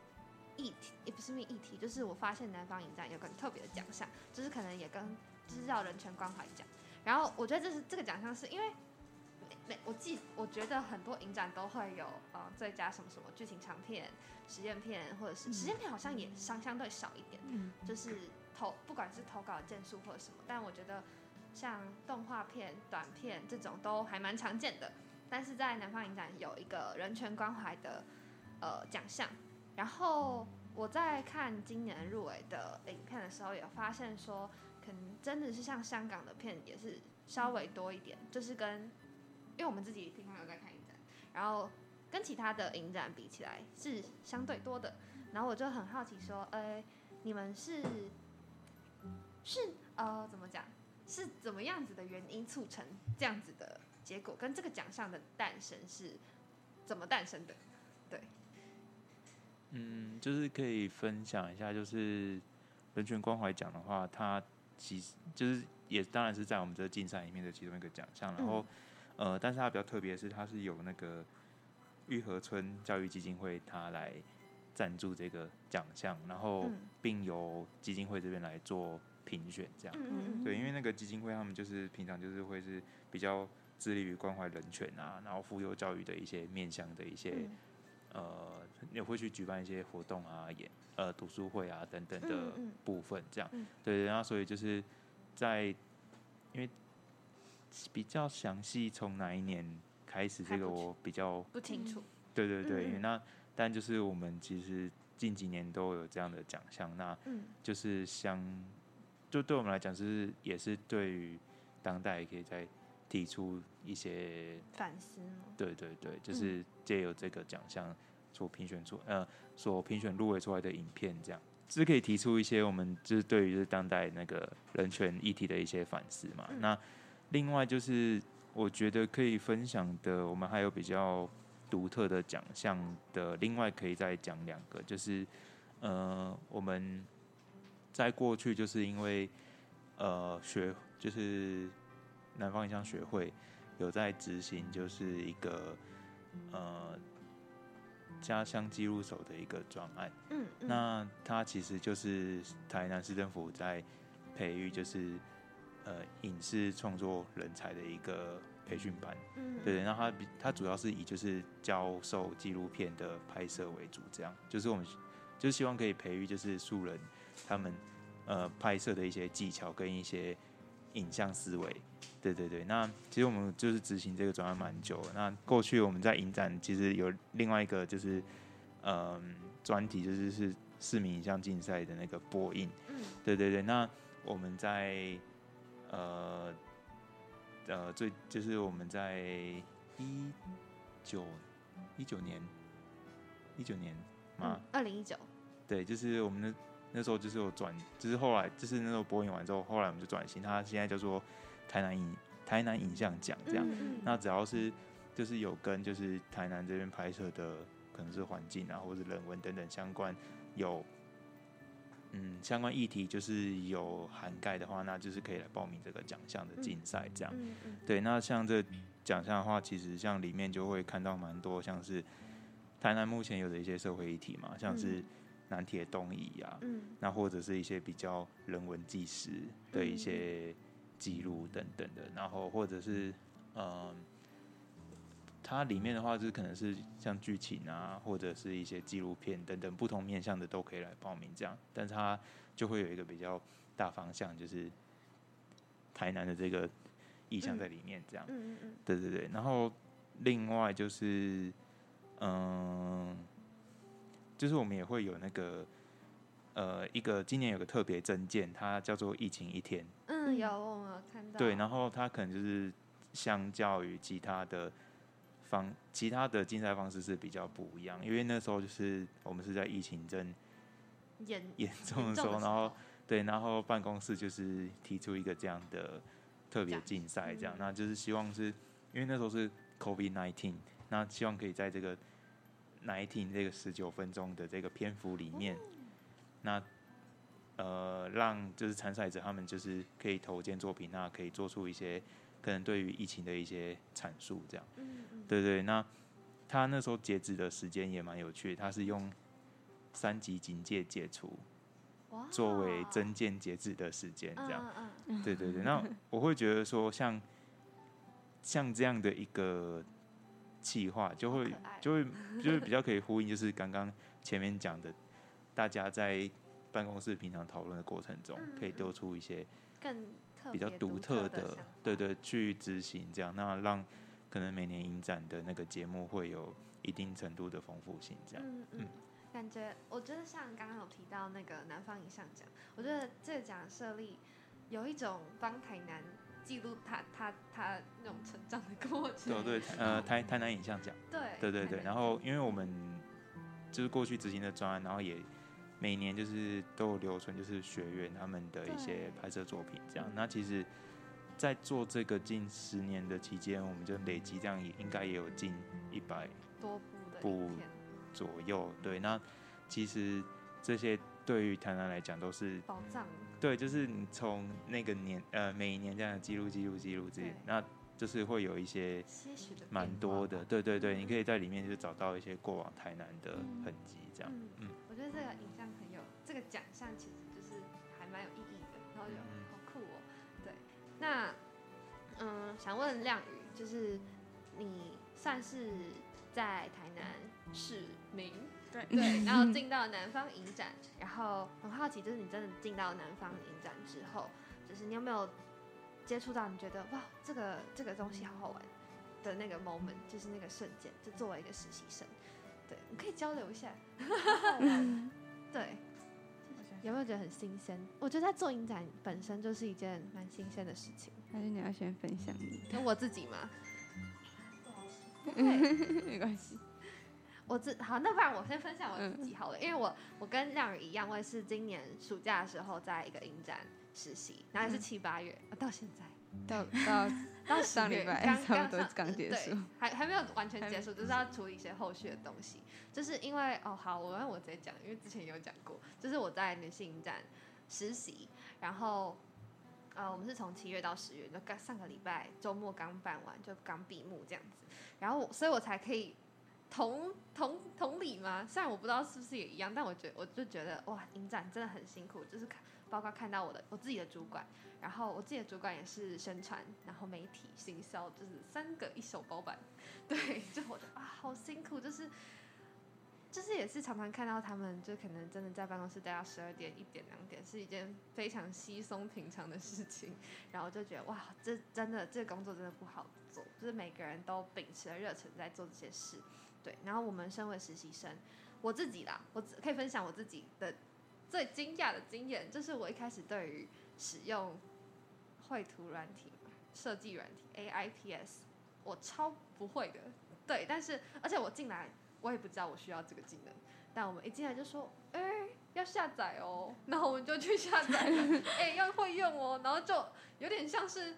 议题也不是议题，就是我发现南方影展有个特别的奖项，就是可能也跟就是叫人权关怀奖。然后我觉得这是这个奖项是因为每每我记我觉得很多影展都会有呃最佳什么什么剧情长片、实验片，或者是实验片好像也相相对少一点，嗯就是投不管是投稿的件数或者什么，但我觉得像动画片、短片这种都还蛮常见的。但是在南方影展有一个人权关怀的呃奖项，然后我在看今年入围的影片的时候，也发现说，可能真的是像香港的片也是稍微多一点，就是跟因为我们自己平常有在看影展，然后跟其他的影展比起来是相对多的。然后我就很好奇说，呃，你们是是呃怎么讲？是怎么样子的原因促成这样子的结果？跟这个奖项的诞生是怎么诞生的？对，嗯，就是可以分享一下，就是人权关怀奖的话，它其实就是也当然是在我们这个竞赛里面的其中一个奖项。然后，呃，但是它比较特别的是，它是有那个玉河村教育基金会它来赞助这个奖项，然后并由基金会这边来做。评选这样，对，因为那个基金会他们就是平常就是会是比较致力于关怀人权啊，然后妇幼教育的一些面向的一些，呃，也会去举办一些活动啊，演呃读书会啊等等的部分这样，对，然后所以就是在因为比较详细从哪一年开始，这个我比较不清楚，对对对，因为那但就是我们其实近几年都有这样的奖项，那就是相。就对我们来讲，是也是对于当代可以再提出一些反思对对对，就是借由这个奖项所评选出呃所评选入围出来的影片，这样是可以提出一些我们就是对于是当代那个人权议题的一些反思嘛。那另外就是我觉得可以分享的，我们还有比较独特的奖项的，另外可以再讲两个，就是呃我们。在过去，就是因为呃学就是南方影像学会有在执行，就是一个呃家乡记录手的一个专案。嗯，那它其实就是台南市政府在培育，就是呃影视创作人才的一个培训班。嗯，对，那它比它主要是以就是教授纪录片的拍摄为主，这样就是我们就是希望可以培育就是素人。他们呃拍摄的一些技巧跟一些影像思维，对对对。那其实我们就是执行这个转案蛮久。那过去我们在影展其实有另外一个就是嗯专题，就是是市民影像竞赛的那个播映。嗯。对对对。那我们在呃呃最就是我们在一九一九年一九年吗？二零一九。对，就是我们的。那时候就是有转，就是后来就是那时候播映完之后，后来我们就转型，它现在叫做台南影台南影像奖这样。那只要是就是有跟就是台南这边拍摄的，可能是环境啊，或者人文等等相关有嗯相关议题，就是有涵盖的话，那就是可以来报名这个奖项的竞赛这样。对，那像这奖项的话，其实像里面就会看到蛮多像是台南目前有的一些社会议题嘛，像是。南铁东移啊，那或者是一些比较人文纪实的一些记录等等的，然后或者是嗯，它里面的话就是可能是像剧情啊，或者是一些纪录片等等不同面向的都可以来报名这样，但是它就会有一个比较大方向，就是台南的这个意向在里面这样，嗯嗯嗯，对对对，然后另外就是嗯。就是我们也会有那个，呃，一个今年有个特别证件，它叫做“疫情一天”。嗯，有我们有看到。对，然后它可能就是相较于其他的方，其他的竞赛方式是比较不一样，因为那时候就是我们是在疫情正严严重的时候，然后对，然后办公室就是提出一个这样的特别竞赛，这样，那就是希望是因为那时候是 COVID nineteen，那希望可以在这个。Nineteen 这个十九分钟的这个篇幅里面，那呃，让就是参赛者他们就是可以投件作品，那可以做出一些可能对于疫情的一些阐述，这样。嗯嗯。对对，那他那时候截止的时间也蛮有趣，他是用三级警戒解除作为增件截止的时间，这样。对对对，那我会觉得说，像像这样的一个。气话就会就会就会比较可以呼应，就是刚刚前面讲的，大家在办公室平常讨论的过程中，可以丢出一些更比较独特的，对对，去执行这样，那让可能每年影展的那个节目会有一定程度的丰富性，这样。嗯嗯，感觉我觉得像刚刚有提到那个南方影像奖，我觉得这个奖设立有一种帮台南记录他他他那种成长的过程。对对，呃台台南影像奖，对对对对，然后因为我们就是过去执行的专案，然后也每年就是都有留存，就是学员他们的一些拍摄作品这样嗯。那其实，在做这个近十年的期间，我们就累积这样也应该也有近一百多部的部影片左右。对，那其实这些对于台南来讲都是宝藏，对，就是你从那个年呃每一年这样记录记录记录这对，那就是会有一些些许的蛮多的，吧。对对对，嗯你可以在里面就找到一些过往台南的嗯痕迹，这样。嗯嗯我觉得这个影像很有，这个奖项其实就是还蛮有意义的，然后就嗯好酷哦。对，那嗯，想问亮宇，就是你算是在台南市民，对 对，然后进到南方影展，然后很好奇，就是你真的进到南方影展之后，就是你有没有接触到你觉得哇，这个这个东西好好玩的那个 moment，就是那个瞬间，就作为一个实习生，对，你可以交流一下。对，有没有觉得很新鲜？我觉得在做影展本身就是一件蛮新鲜的事情。还是你要先分享你的？跟我自己嘛，没关系。我自好，那不然我先分享我自嗯己好了，因为我我跟亮宇一样，我也是今年暑假的时候在一个影展实习，然后也是嗯。七八月，呃到现在。到 到到上礼拜刚差不多上刚结束对，还还没有完全结束，就是要处理一些后续的东西。就是因为哦，好，我让我直接讲，因为之前有讲过，就是我在女性影展实习，然后呃，我们是从七月到十月，就刚上个礼拜周末刚办完，就刚闭幕这样子，然后我所以我才可以同同同理吗？虽然我不知道是不是也一样，但我觉得我就觉得哇，影展真的很辛苦，就是看包括看到我的我自己的主管，然后我自己的主管也是宣传，然后媒体、行销，就是三个一手包办。对，就我的啊，好辛苦，就是就是也是常常看到他们，就可能真的在办公室待到十二点、一点、两点，是一件非常稀松平常的事情。然后就觉得哇，这真的这个工作真的不好做，就是每个人都秉持了热忱在做这些事。对，然后我们身为实习生，我自己啦，我只可以分享我自己的最惊讶的经验，就是我一开始对于使用绘图软体、设计软体 AIPS，我超不会的。对，但是而且我进来，我也不知道我需要这个技能，但我们一进来就说，哎、要下载哦，然后我们就去下载了，哎、要会用哦，然后就有点像是。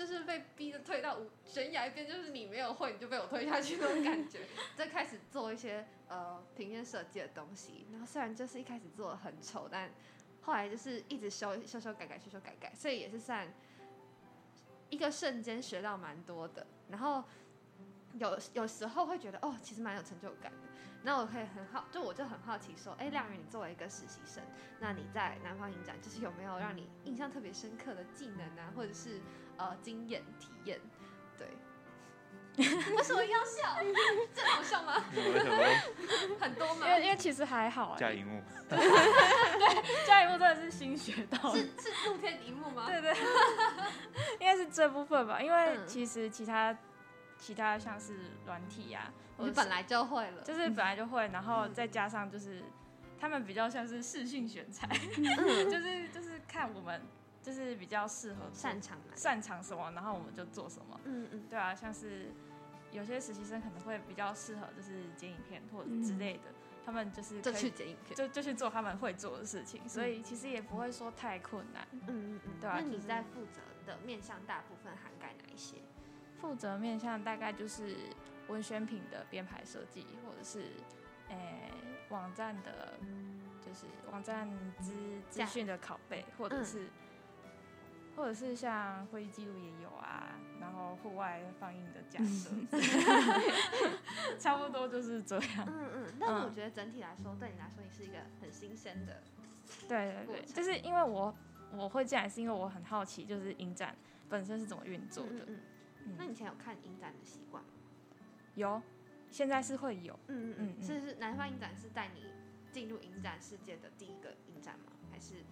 就是被逼着退到无悬崖边，就是你没有会，你就被我推下去那种感觉。再开始做一些呃平面设计的东西，然后虽然就是一开始做的很丑，但后来就是一直修修修改改修修改改，所以也是算一个瞬间学到蛮多的。然后有有时候会觉得哦，其实蛮有成就感的。那我可以很好，就我就很好奇说，哎，亮宇，你作为一个实习生，那你在南方影展，就是有没有让你印象特别深刻的技能啊，或者是呃经验体验？对，为什么要笑？这好笑吗？很多吗因？为因为其实还好哎，架荧幕，对加一幕真的是新学到的是，是露天荧幕吗？对对，应该是这部分吧，因为嗯其实其他其他像是软体呀、或我本来就会了，就是本来就会，然后嗯再加上就是他们比较像是视性选材，嗯 就是就是看我们就是比较适合擅长？擅长什么，然后我们就做什么。嗯嗯对啊，像是有些实习生可能会比较适合就是剪影片或者之类的，他们就是就可以去剪影片。就就去做他们会做的事情，所以其实也不会说太困难。嗯嗯嗯。对啊就是那你在负责的面向大部分涵盖哪一些？负责面向大概就是文宣品的编排设计，或者是诶、网站的，就是网站资资讯的拷贝，或者嗯是、或者是像会议记录也有啊，然后户外放映的架设，差不多就是这样。嗯嗯。但是我嗯觉得整体来说，对你来说，你是一个很新鲜的。对对对，就是因为我我会进来，是因为我很好奇，就是影展本身是怎么运作的。嗯嗯。嗯那你以前有看影展的习惯吗？有，现在是会有。嗯嗯嗯嗯。是是，南方影展是带你进入影展世界的第一个影展吗？还是？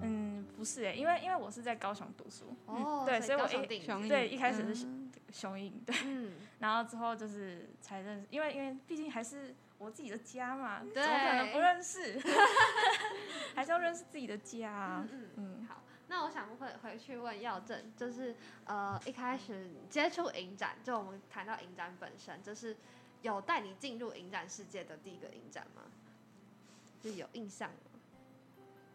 嗯，不是诶，因为因为我是在高雄读书，哦，对所以我一对一开始是嗯雄鹰对，嗯，然后之后就是才认识，因为因为毕竟还是我自己的家嘛，怎对么可能不认识？还是要认识自己的家嗯，好，那我想回回去问耀正，就是呃一开始接触影展，就我们谈到影展本身，就是有带你进入影展世界的第一个影展吗？就有印象吗？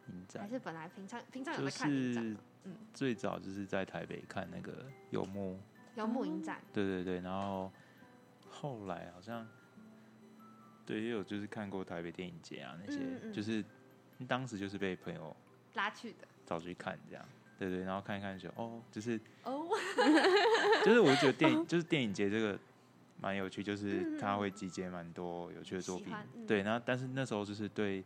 影展还是本来平常平常有在看影展？嗯，最早就是在台北看那个游牧，游牧影展，对对对，然后后来好像对也有就是看过台北电影节啊那些，嗯嗯就是当时就是被朋友拉去的找去看这样，对对，然后看一看就哦，就是哦，就是我觉得电影就是电影节这个蛮有趣，就嗯是嗯。它会集结蛮多有趣的作品，嗯。对，然后但是那时候就是对，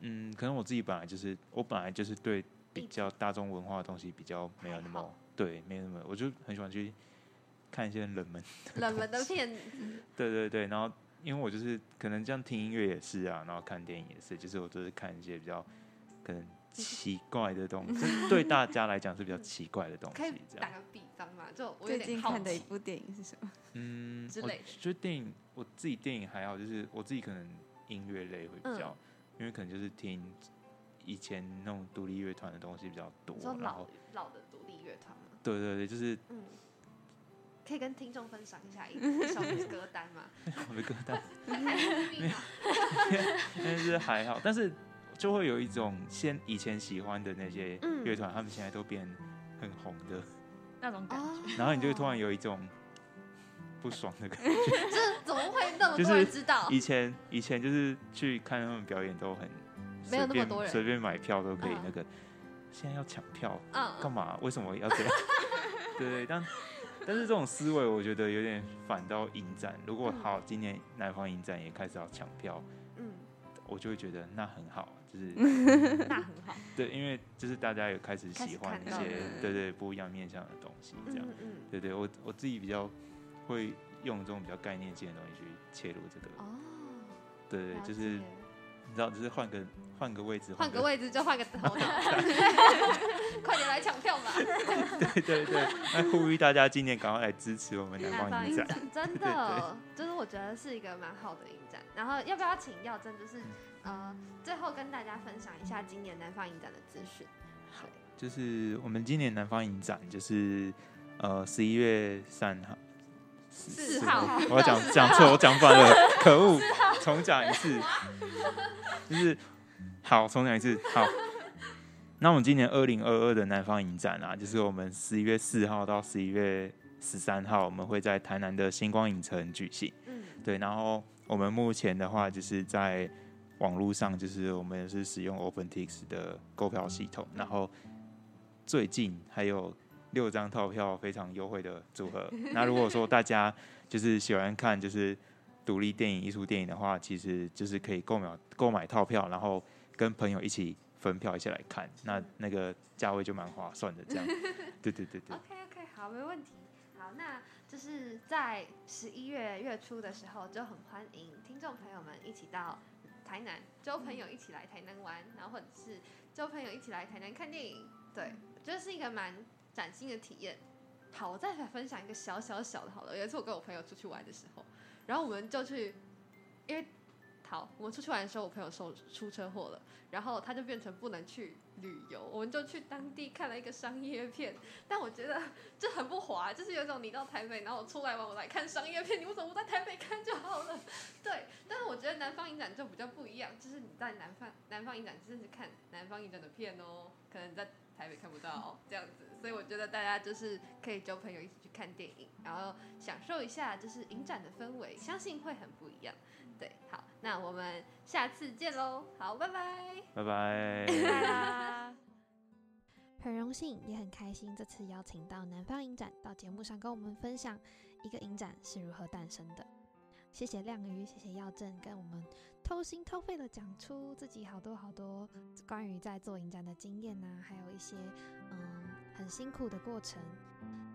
嗯，可能我自己本来就是我本来就是对比较大众文化的东西比较没有那么对，没有那么，我就很喜欢去看一些冷门，冷门的片子，对对对，然后因为我就是可能这样听音乐也是啊，然后看电影也是，就是我都是看一些比较可能奇怪的东西，就是对大家来讲是比较奇怪的东可以西，这样。打个比方嘛？就我最近看的一，部电影是什么？嗯，我之类的觉得电影我自己电影还好，就是我自己可能音乐类会比较，嗯因为可能就是听以前那种独立乐团的东西比较多老后老的独立乐团吗？对对对，就是嗯，可以跟听众分享一下一一首歌单吗？我的歌单，太。但是还好，但是就会有一种先以前喜欢的那些嗯乐团，他们现在都变很红的，那种感觉。哦然后你就会突然有一种不爽的感觉。这怎么会那么就是多人知道？以前以前就是去看他们表演都很没有那么多人随便买票都可以嗯那个，现在要抢票嗯，干嘛？为什么要这样？对 对，但但是这种思维我觉得有点反到影展。如果嗯好，今年南方影展也开始要抢票，嗯，我就会觉得那很好，就是 那很好。对，因为就是大家有开始喜欢一些了对对不一样面向的东西，这样嗯嗯，对对，我我自己比较会用这种比较概念性的东西去切入这个，哦，对对，就是你知道，就是换个换个位置，换个位置就换个头 脑，快点来抢票吧！对对对，那呼吁大家今年赶快来支持我们南南方影展。方影展真的，就是我觉得是一个蛮好的影展。然后要不要请耀真，就是呃，最后跟大家分享一下今年南方影展的资讯？好，就是我们今年南方影展，就是呃十一月三号。四号我要讲讲错，我讲反了，可恶！重讲一次，就是好，重讲一次，好。那我们今年二零二二的南方影展啊，就是我们十一月四号到十一月十三号，我们会在台南的星光影城举行。嗯，对，然后我们目前的话，就是在网络上，就是我们是使用 OpenTix 的购票系统，然后最近还有六张套票非常优惠的组合。那如果说大家就是喜欢看就是独立电影、艺术电影的话，其实就是可以购买购买套票，然后跟朋友一起分票一起来看，那那个价位就蛮划算的。这样，对对对对。OK OK，好，没问题。好，那就是在十一月月初的时候，就很欢迎听众朋友们一起到台南，交朋友一起来台南玩，然后或者是交朋友一起来台南看电影。对，我觉得是一个蛮崭新的体验。好，我再来分享一个小小小的，好了。有一次我跟我朋友出去玩的时候，然后我们就去，因为好，我们出去玩的时候，我朋友受出车祸了，然后他就变成不能去旅游，我们就去当地看了一个商业片。但我觉得这很不滑，就是有种你到台北，然后我出来玩，我来看商业片，你为什么不在台北看就好了？对，但是我觉得南方影展就比较不一样，就是你在南方南方影展真的是看南方影展的片哦，可能在台北看不到、这样子，所以我觉得大家就是可以交朋友一起去看电影，然后享受一下就是影展的氛围，相信会很不一样。对，好，那我们下次见喽，好，拜拜。拜拜。拜啦。很荣幸，也很开心，这次邀请到南方影展到节目上跟我们分享一个影展是如何诞生的。谢谢亮鱼，谢谢耀正，跟我们偷心偷肺的讲出自己好多好多关于在做影展的经验呐、还有一些嗯很辛苦的过程。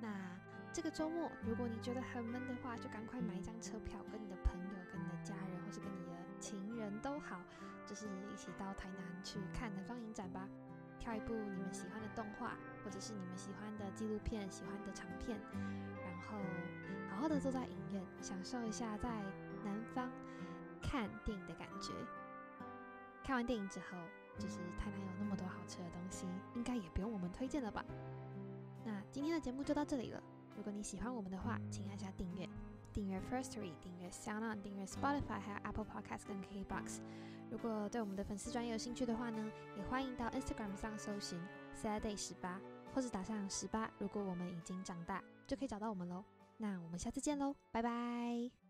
那这个周末，如果你觉得很闷的话，就赶快买一张车票，跟你的朋友、跟你的家人，或是跟你的情人都好，就是一起到台南去看南方影展吧。挑一部你们喜欢的动画，或者是你们喜欢的纪录片、喜欢的长片，然后好好的坐在影院，享受一下在南方看电影的感觉。看完电影之后，就是台南有那么多好吃的东西，应应该也不用我们推荐了吧？那今天的节目就到这里了。如果你喜欢我们的话，请按下订阅，订阅 Firstory，订阅 SoundOn，订阅 Spotify，还有 Apple Podcast 跟 KBox。如果对我们的粉丝专业有兴趣的话呢，也欢迎到 Instagram 上搜寻 Saturday 十八，或是打上十八。如果我们已经长大，就可以找到我们喽。那我们下次见喽，拜拜。